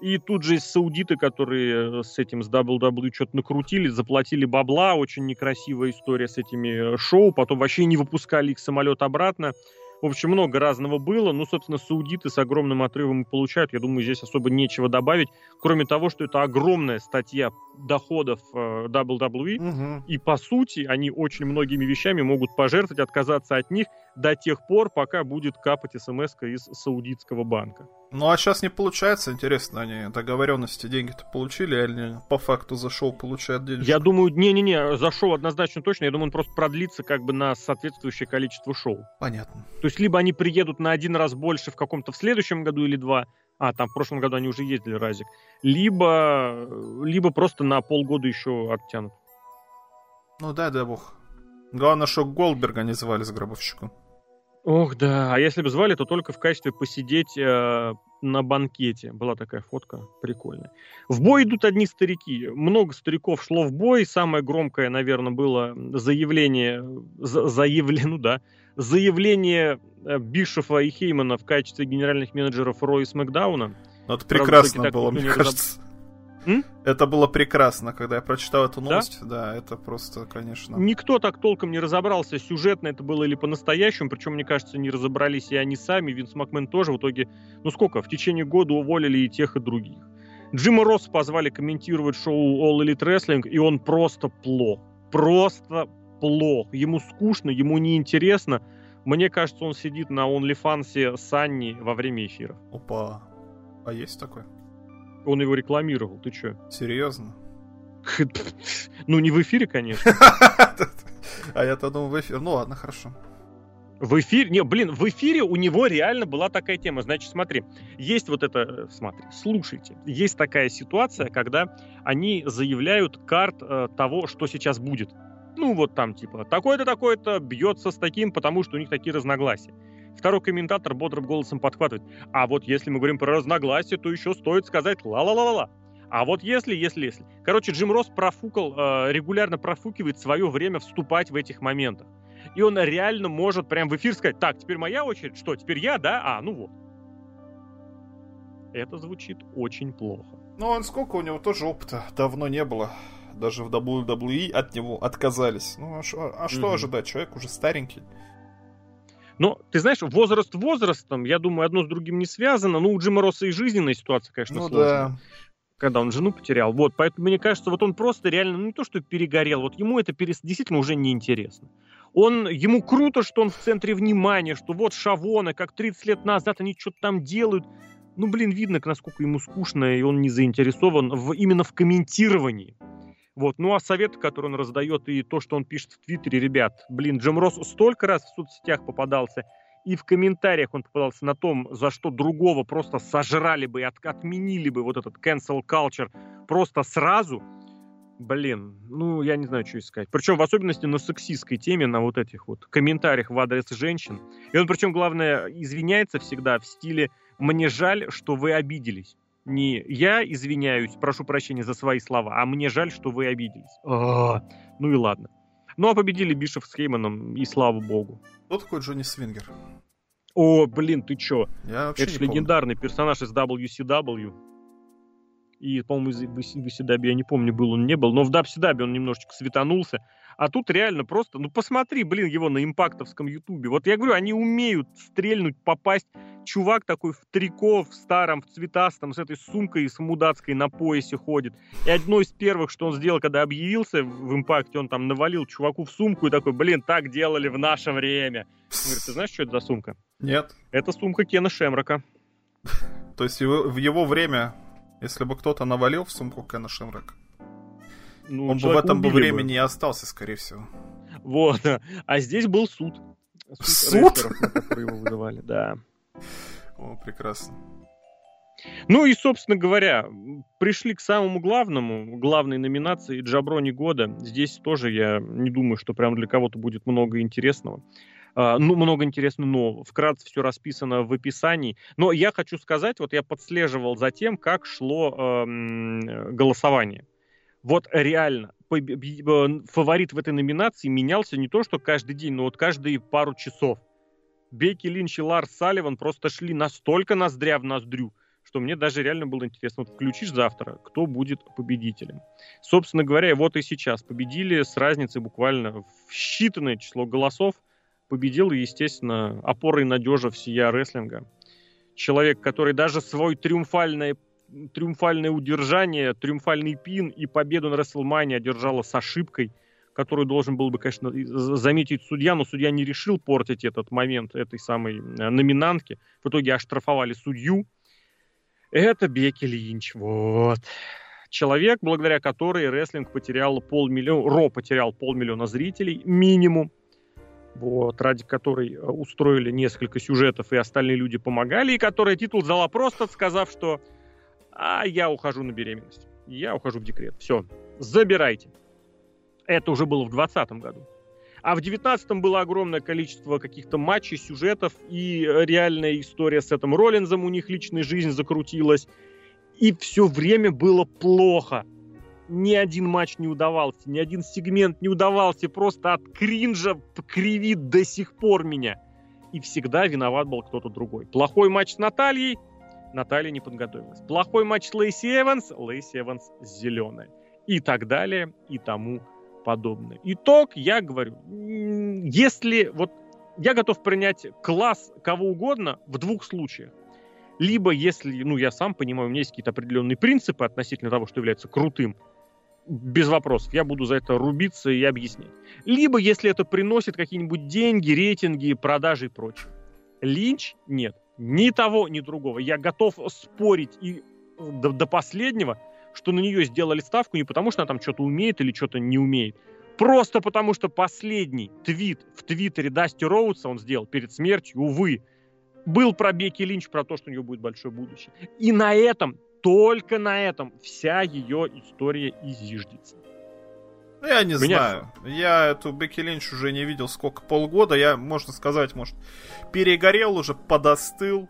И тут же саудиты, которые с этим, с WWE что-то накрутили, заплатили бабла, очень некрасивая история с этими шоу, потом вообще не выпускали их самолет обратно. В общем, много разного было. Ну, собственно, саудиты с огромным отрывом получают. Я думаю, здесь особо нечего добавить. Кроме того, что это огромная статья доходов э, WWE. Угу. И, по сути, они очень многими вещами могут пожертвовать, отказаться от них до тех пор, пока будет капать смс из саудитского банка. Ну а сейчас не получается, интересно, они договоренности деньги-то получили, или по факту за шоу получают деньги? Я думаю, не-не-не, за шоу однозначно точно, я думаю, он просто продлится как бы на соответствующее количество шоу. Понятно. То есть либо они приедут на один раз больше в каком-то в следующем году или два, а, там в прошлом году они уже ездили, Разик, либо, либо просто на полгода еще оттянут. Ну да, да бог. Главное, что Голдберга не звали с гробовщиком. Ох, да. А если бы звали, то только в качестве посидеть э, на банкете. Была такая фотка прикольная. В бой идут одни старики. Много стариков шло в бой. Самое громкое, наверное, было заявление, за, заявление, ну да, заявление э, Бишефа и Хеймана в качестве генеральных менеджеров Рой Смакдауна. Ну, это прекрасно Правда, было, мне кажется. М? Это было прекрасно, когда я прочитал эту новость. Да? да, это просто, конечно. Никто так толком не разобрался, сюжетно это было или по-настоящему. Причем, мне кажется, не разобрались и они сами. Винс Макмен тоже в итоге, ну сколько, в течение года уволили и тех, и других. Джима Росса позвали комментировать шоу All Elite Wrestling, и он просто плох. Просто плох. Ему скучно, ему неинтересно. Мне кажется, он сидит на OnlyFans с Анни во время эфира. Опа. А есть такой? Он его рекламировал, ты чё? Серьезно? [LAUGHS] Ну, не в эфире, конечно. [LAUGHS] А я-то думал в эфире. Ну ладно, хорошо. В эфире, не, блин, в эфире у него реально была такая тема. Значит, смотри, есть вот это, смотри, слушайте, есть такая ситуация, когда они заявляют карт э, того, что сейчас будет. Ну, вот там, типа, такой-то, такой-то бьется с таким, потому что у них такие разногласия. Второй комментатор бодрым голосом подхватывает. А вот если мы говорим про разногласия, то еще стоит сказать ла-ла-ла-ла. А вот если, если, если. Короче, Джим Росс профукал, э, регулярно профукивает свое время вступать в этих моментах. И он реально может прям в эфир сказать, так, теперь моя очередь, что, теперь я, да? А, ну вот. Это звучит очень плохо. Ну, он сколько у него тоже опыта давно не было. Даже в WWE от него отказались. Ну, а, а что mm-hmm. ожидать? Человек уже старенький. Но, ты знаешь, возраст возрастом, я думаю, одно с другим не связано. Ну, у Джима Росса и жизненная ситуация, конечно, ну, сложная. Да. Когда он жену потерял. Вот, поэтому мне кажется, вот он просто реально, ну не то, что перегорел, вот ему это перес... действительно уже неинтересно. Он, ему круто, что он в центре внимания, что вот Шавоны, как 30 лет назад они что-то там делают. Ну, блин, видно, насколько ему скучно, и он не заинтересован в, именно в комментировании. Вот. Ну а совет, который он раздает, и то, что он пишет в Твиттере, ребят, блин, Джим Росс столько раз в соцсетях попадался, и в комментариях он попадался на том, за что другого просто сожрали бы и от, отменили бы вот этот cancel culture просто сразу. Блин, ну, я не знаю, что искать. Причем в особенности на сексистской теме, на вот этих вот комментариях в адрес женщин. И он, причем, главное, извиняется всегда в стиле «мне жаль, что вы обиделись» не я извиняюсь, прошу прощения за свои слова, а мне жаль, что вы обиделись. А, ну и ладно. Ну а победили Бишев с Хейманом, и слава богу. Кто такой Джонни Свингер? О, блин, ты чё? Я Это же легендарный персонаж из WCW. И, по-моему, из WCW, я не помню, был он, не был. Но в WCW он немножечко светанулся. А тут реально просто, ну посмотри, блин, его на импактовском ютубе. Вот я говорю, они умеют стрельнуть, попасть. Чувак такой в трико, в старом, в цветастом, с этой сумкой с мудацкой на поясе ходит. И одно из первых, что он сделал, когда объявился в импакте, он там навалил чуваку в сумку и такой, блин, так делали в наше время. Он говорит, ты знаешь, что это за сумка? Нет. Это сумка Кена Шемрока. То есть в его время, если бы кто-то навалил в сумку Кена Шемрока, ну, Он бы в этом бы времени не остался, скорее всего. Вот. А здесь был суд. Суд? Рэперов, его вызывали, да. О, прекрасно. Ну и, собственно говоря, пришли к самому главному, главной номинации Джаброни года. Здесь тоже я не думаю, что прям для кого-то будет много интересного. Uh, ну, много интересного, но вкратце все расписано в описании. Но я хочу сказать, вот я подслеживал за тем, как шло э, голосование. Вот реально, фаворит в этой номинации менялся не то, что каждый день, но вот каждые пару часов. Бекки Линч и Ларс Салливан просто шли настолько ноздря в ноздрю, что мне даже реально было интересно. Вот включишь завтра, кто будет победителем. Собственно говоря, вот и сейчас победили с разницей буквально в считанное число голосов. Победил, естественно, опорой надежа всея рестлинга. Человек, который даже свой триумфальное, триумфальное удержание, триумфальный пин и победу на Рестлмане одержала с ошибкой – которую должен был бы, конечно, заметить судья, но судья не решил портить этот момент этой самой э, номинантки. В итоге оштрафовали судью. Это Бекки Линч. Вот. Человек, благодаря которой рестлинг потерял полмиллиона, Ро потерял полмиллиона зрителей минимум. Вот, ради которой э, устроили несколько сюжетов, и остальные люди помогали, и которая титул взяла просто, сказав, что а я ухожу на беременность, я ухожу в декрет. Все, забирайте. Это уже было в 2020 году. А в 19 было огромное количество каких-то матчей, сюжетов, и реальная история с этим Роллинзом, у них личная жизнь закрутилась. И все время было плохо. Ни один матч не удавался, ни один сегмент не удавался, просто от кринжа кривит до сих пор меня. И всегда виноват был кто-то другой. Плохой матч с Натальей, Наталья не подготовилась. Плохой матч Лейси Эванс, Лейси Эванс зеленая. И так далее, и тому подобное. Итог, я говорю, если вот я готов принять класс кого угодно в двух случаях. Либо если, ну, я сам понимаю, у меня есть какие-то определенные принципы относительно того, что является крутым, без вопросов, я буду за это рубиться и объяснять. Либо если это приносит какие-нибудь деньги, рейтинги, продажи и прочее. Линч нет. Ни того, ни другого. Я готов спорить и до, до последнего, что на нее сделали ставку не потому, что она там что-то умеет или что-то не умеет. Просто потому, что последний твит в твиттере Дасти Роудса он сделал перед смертью, увы, был про Бекки Линч, про то, что у нее будет большое будущее. И на этом, только на этом вся ее история и зиждется. Ну, я не Меня... знаю. Я эту Бекки Линч уже не видел сколько, полгода. Я, можно сказать, может, перегорел уже, подостыл.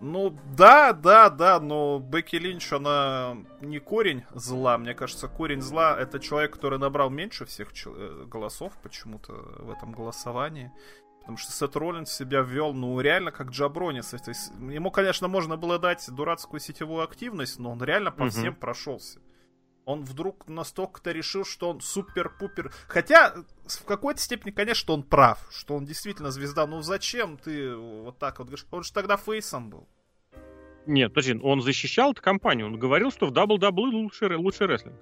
Ну, да, да, да, но Бекки Линч, она не корень зла. Мне кажется, корень зла — это человек, который набрал меньше всех э, голосов почему-то в этом голосовании. Потому что Сет Роллинс себя ввел, ну, реально как Джаброни. Ему, конечно, можно было дать дурацкую сетевую активность, но он реально по угу. всем прошелся. Он вдруг настолько-то решил, что он супер-пупер... Хотя, в какой-то степени, конечно, он прав, что он действительно звезда. Ну зачем ты вот так вот говоришь? Он же тогда фейсом был. Нет, подожди, он защищал эту компанию. Он говорил, что в WWE лучший, лучший рестлинг.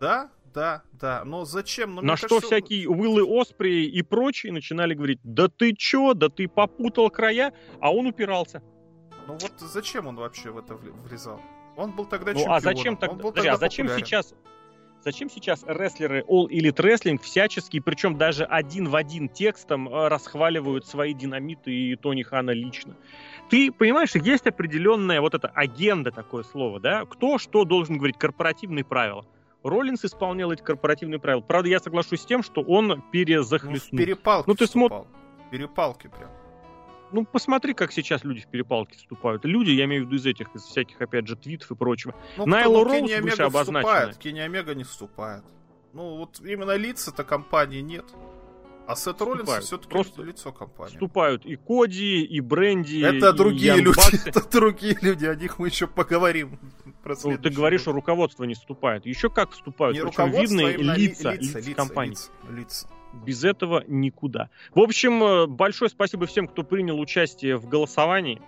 Да, да, да. Но зачем? Но На что кажется... всякие Уиллы Оспри и прочие начинали говорить, да ты чё, да ты попутал края, а он упирался. Ну вот зачем он вообще в это влезал? Он был тогда ну, чемпионом. а зачем тогда? Подожди, тогда а зачем сейчас? Зачем сейчас рестлеры All Elite Wrestling всячески, причем даже один в один текстом э, расхваливают свои динамиты и Тони Хана лично? Ты понимаешь, есть определенная вот эта агенда, такое слово, да? Кто что должен говорить, корпоративные правила. Роллинс исполнял эти корпоративные правила. Правда, я соглашусь с тем, что он перезахлестнул. Ну, перепалки ну, ты смотришь... Перепалки прям ну, посмотри, как сейчас люди в перепалке вступают. Люди, я имею в виду из этих, из всяких, опять же, твитов и прочего. Ну, Найла Роуз выше обозначена. Кенни Омега не вступает. Ну, вот именно лица-то компании нет. А Сет Роллинс все-таки Просто лицо компании. Вступают и Коди, и Бренди, Это и другие люди. [LAUGHS] Это другие люди, о них мы еще поговорим. [LAUGHS] Ну, ты говоришь, что руководство не вступает. Еще как вступают. Не Причем видные а лица, лица, лица, лица компании. Лица, лица. Без этого никуда. В общем, э, большое спасибо всем, кто принял участие в голосовании.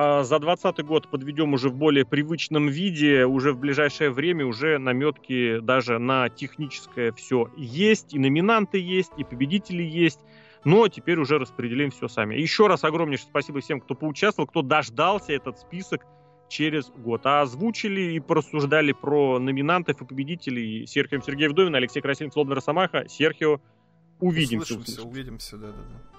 А, за 2020 год подведем уже в более привычном виде, уже в ближайшее время уже наметки даже на техническое все есть, и номинанты есть, и победители есть, но теперь уже распределим все сами. Еще раз огромнейшее спасибо всем, кто поучаствовал, кто дождался этот список через год. А озвучили и порассуждали про номинантов и победителей Серхио Сергей Вдовин, Алексей Красильников, Лобнер Самаха, Серхио Увидимся. Услышимся, увидимся, да-да-да.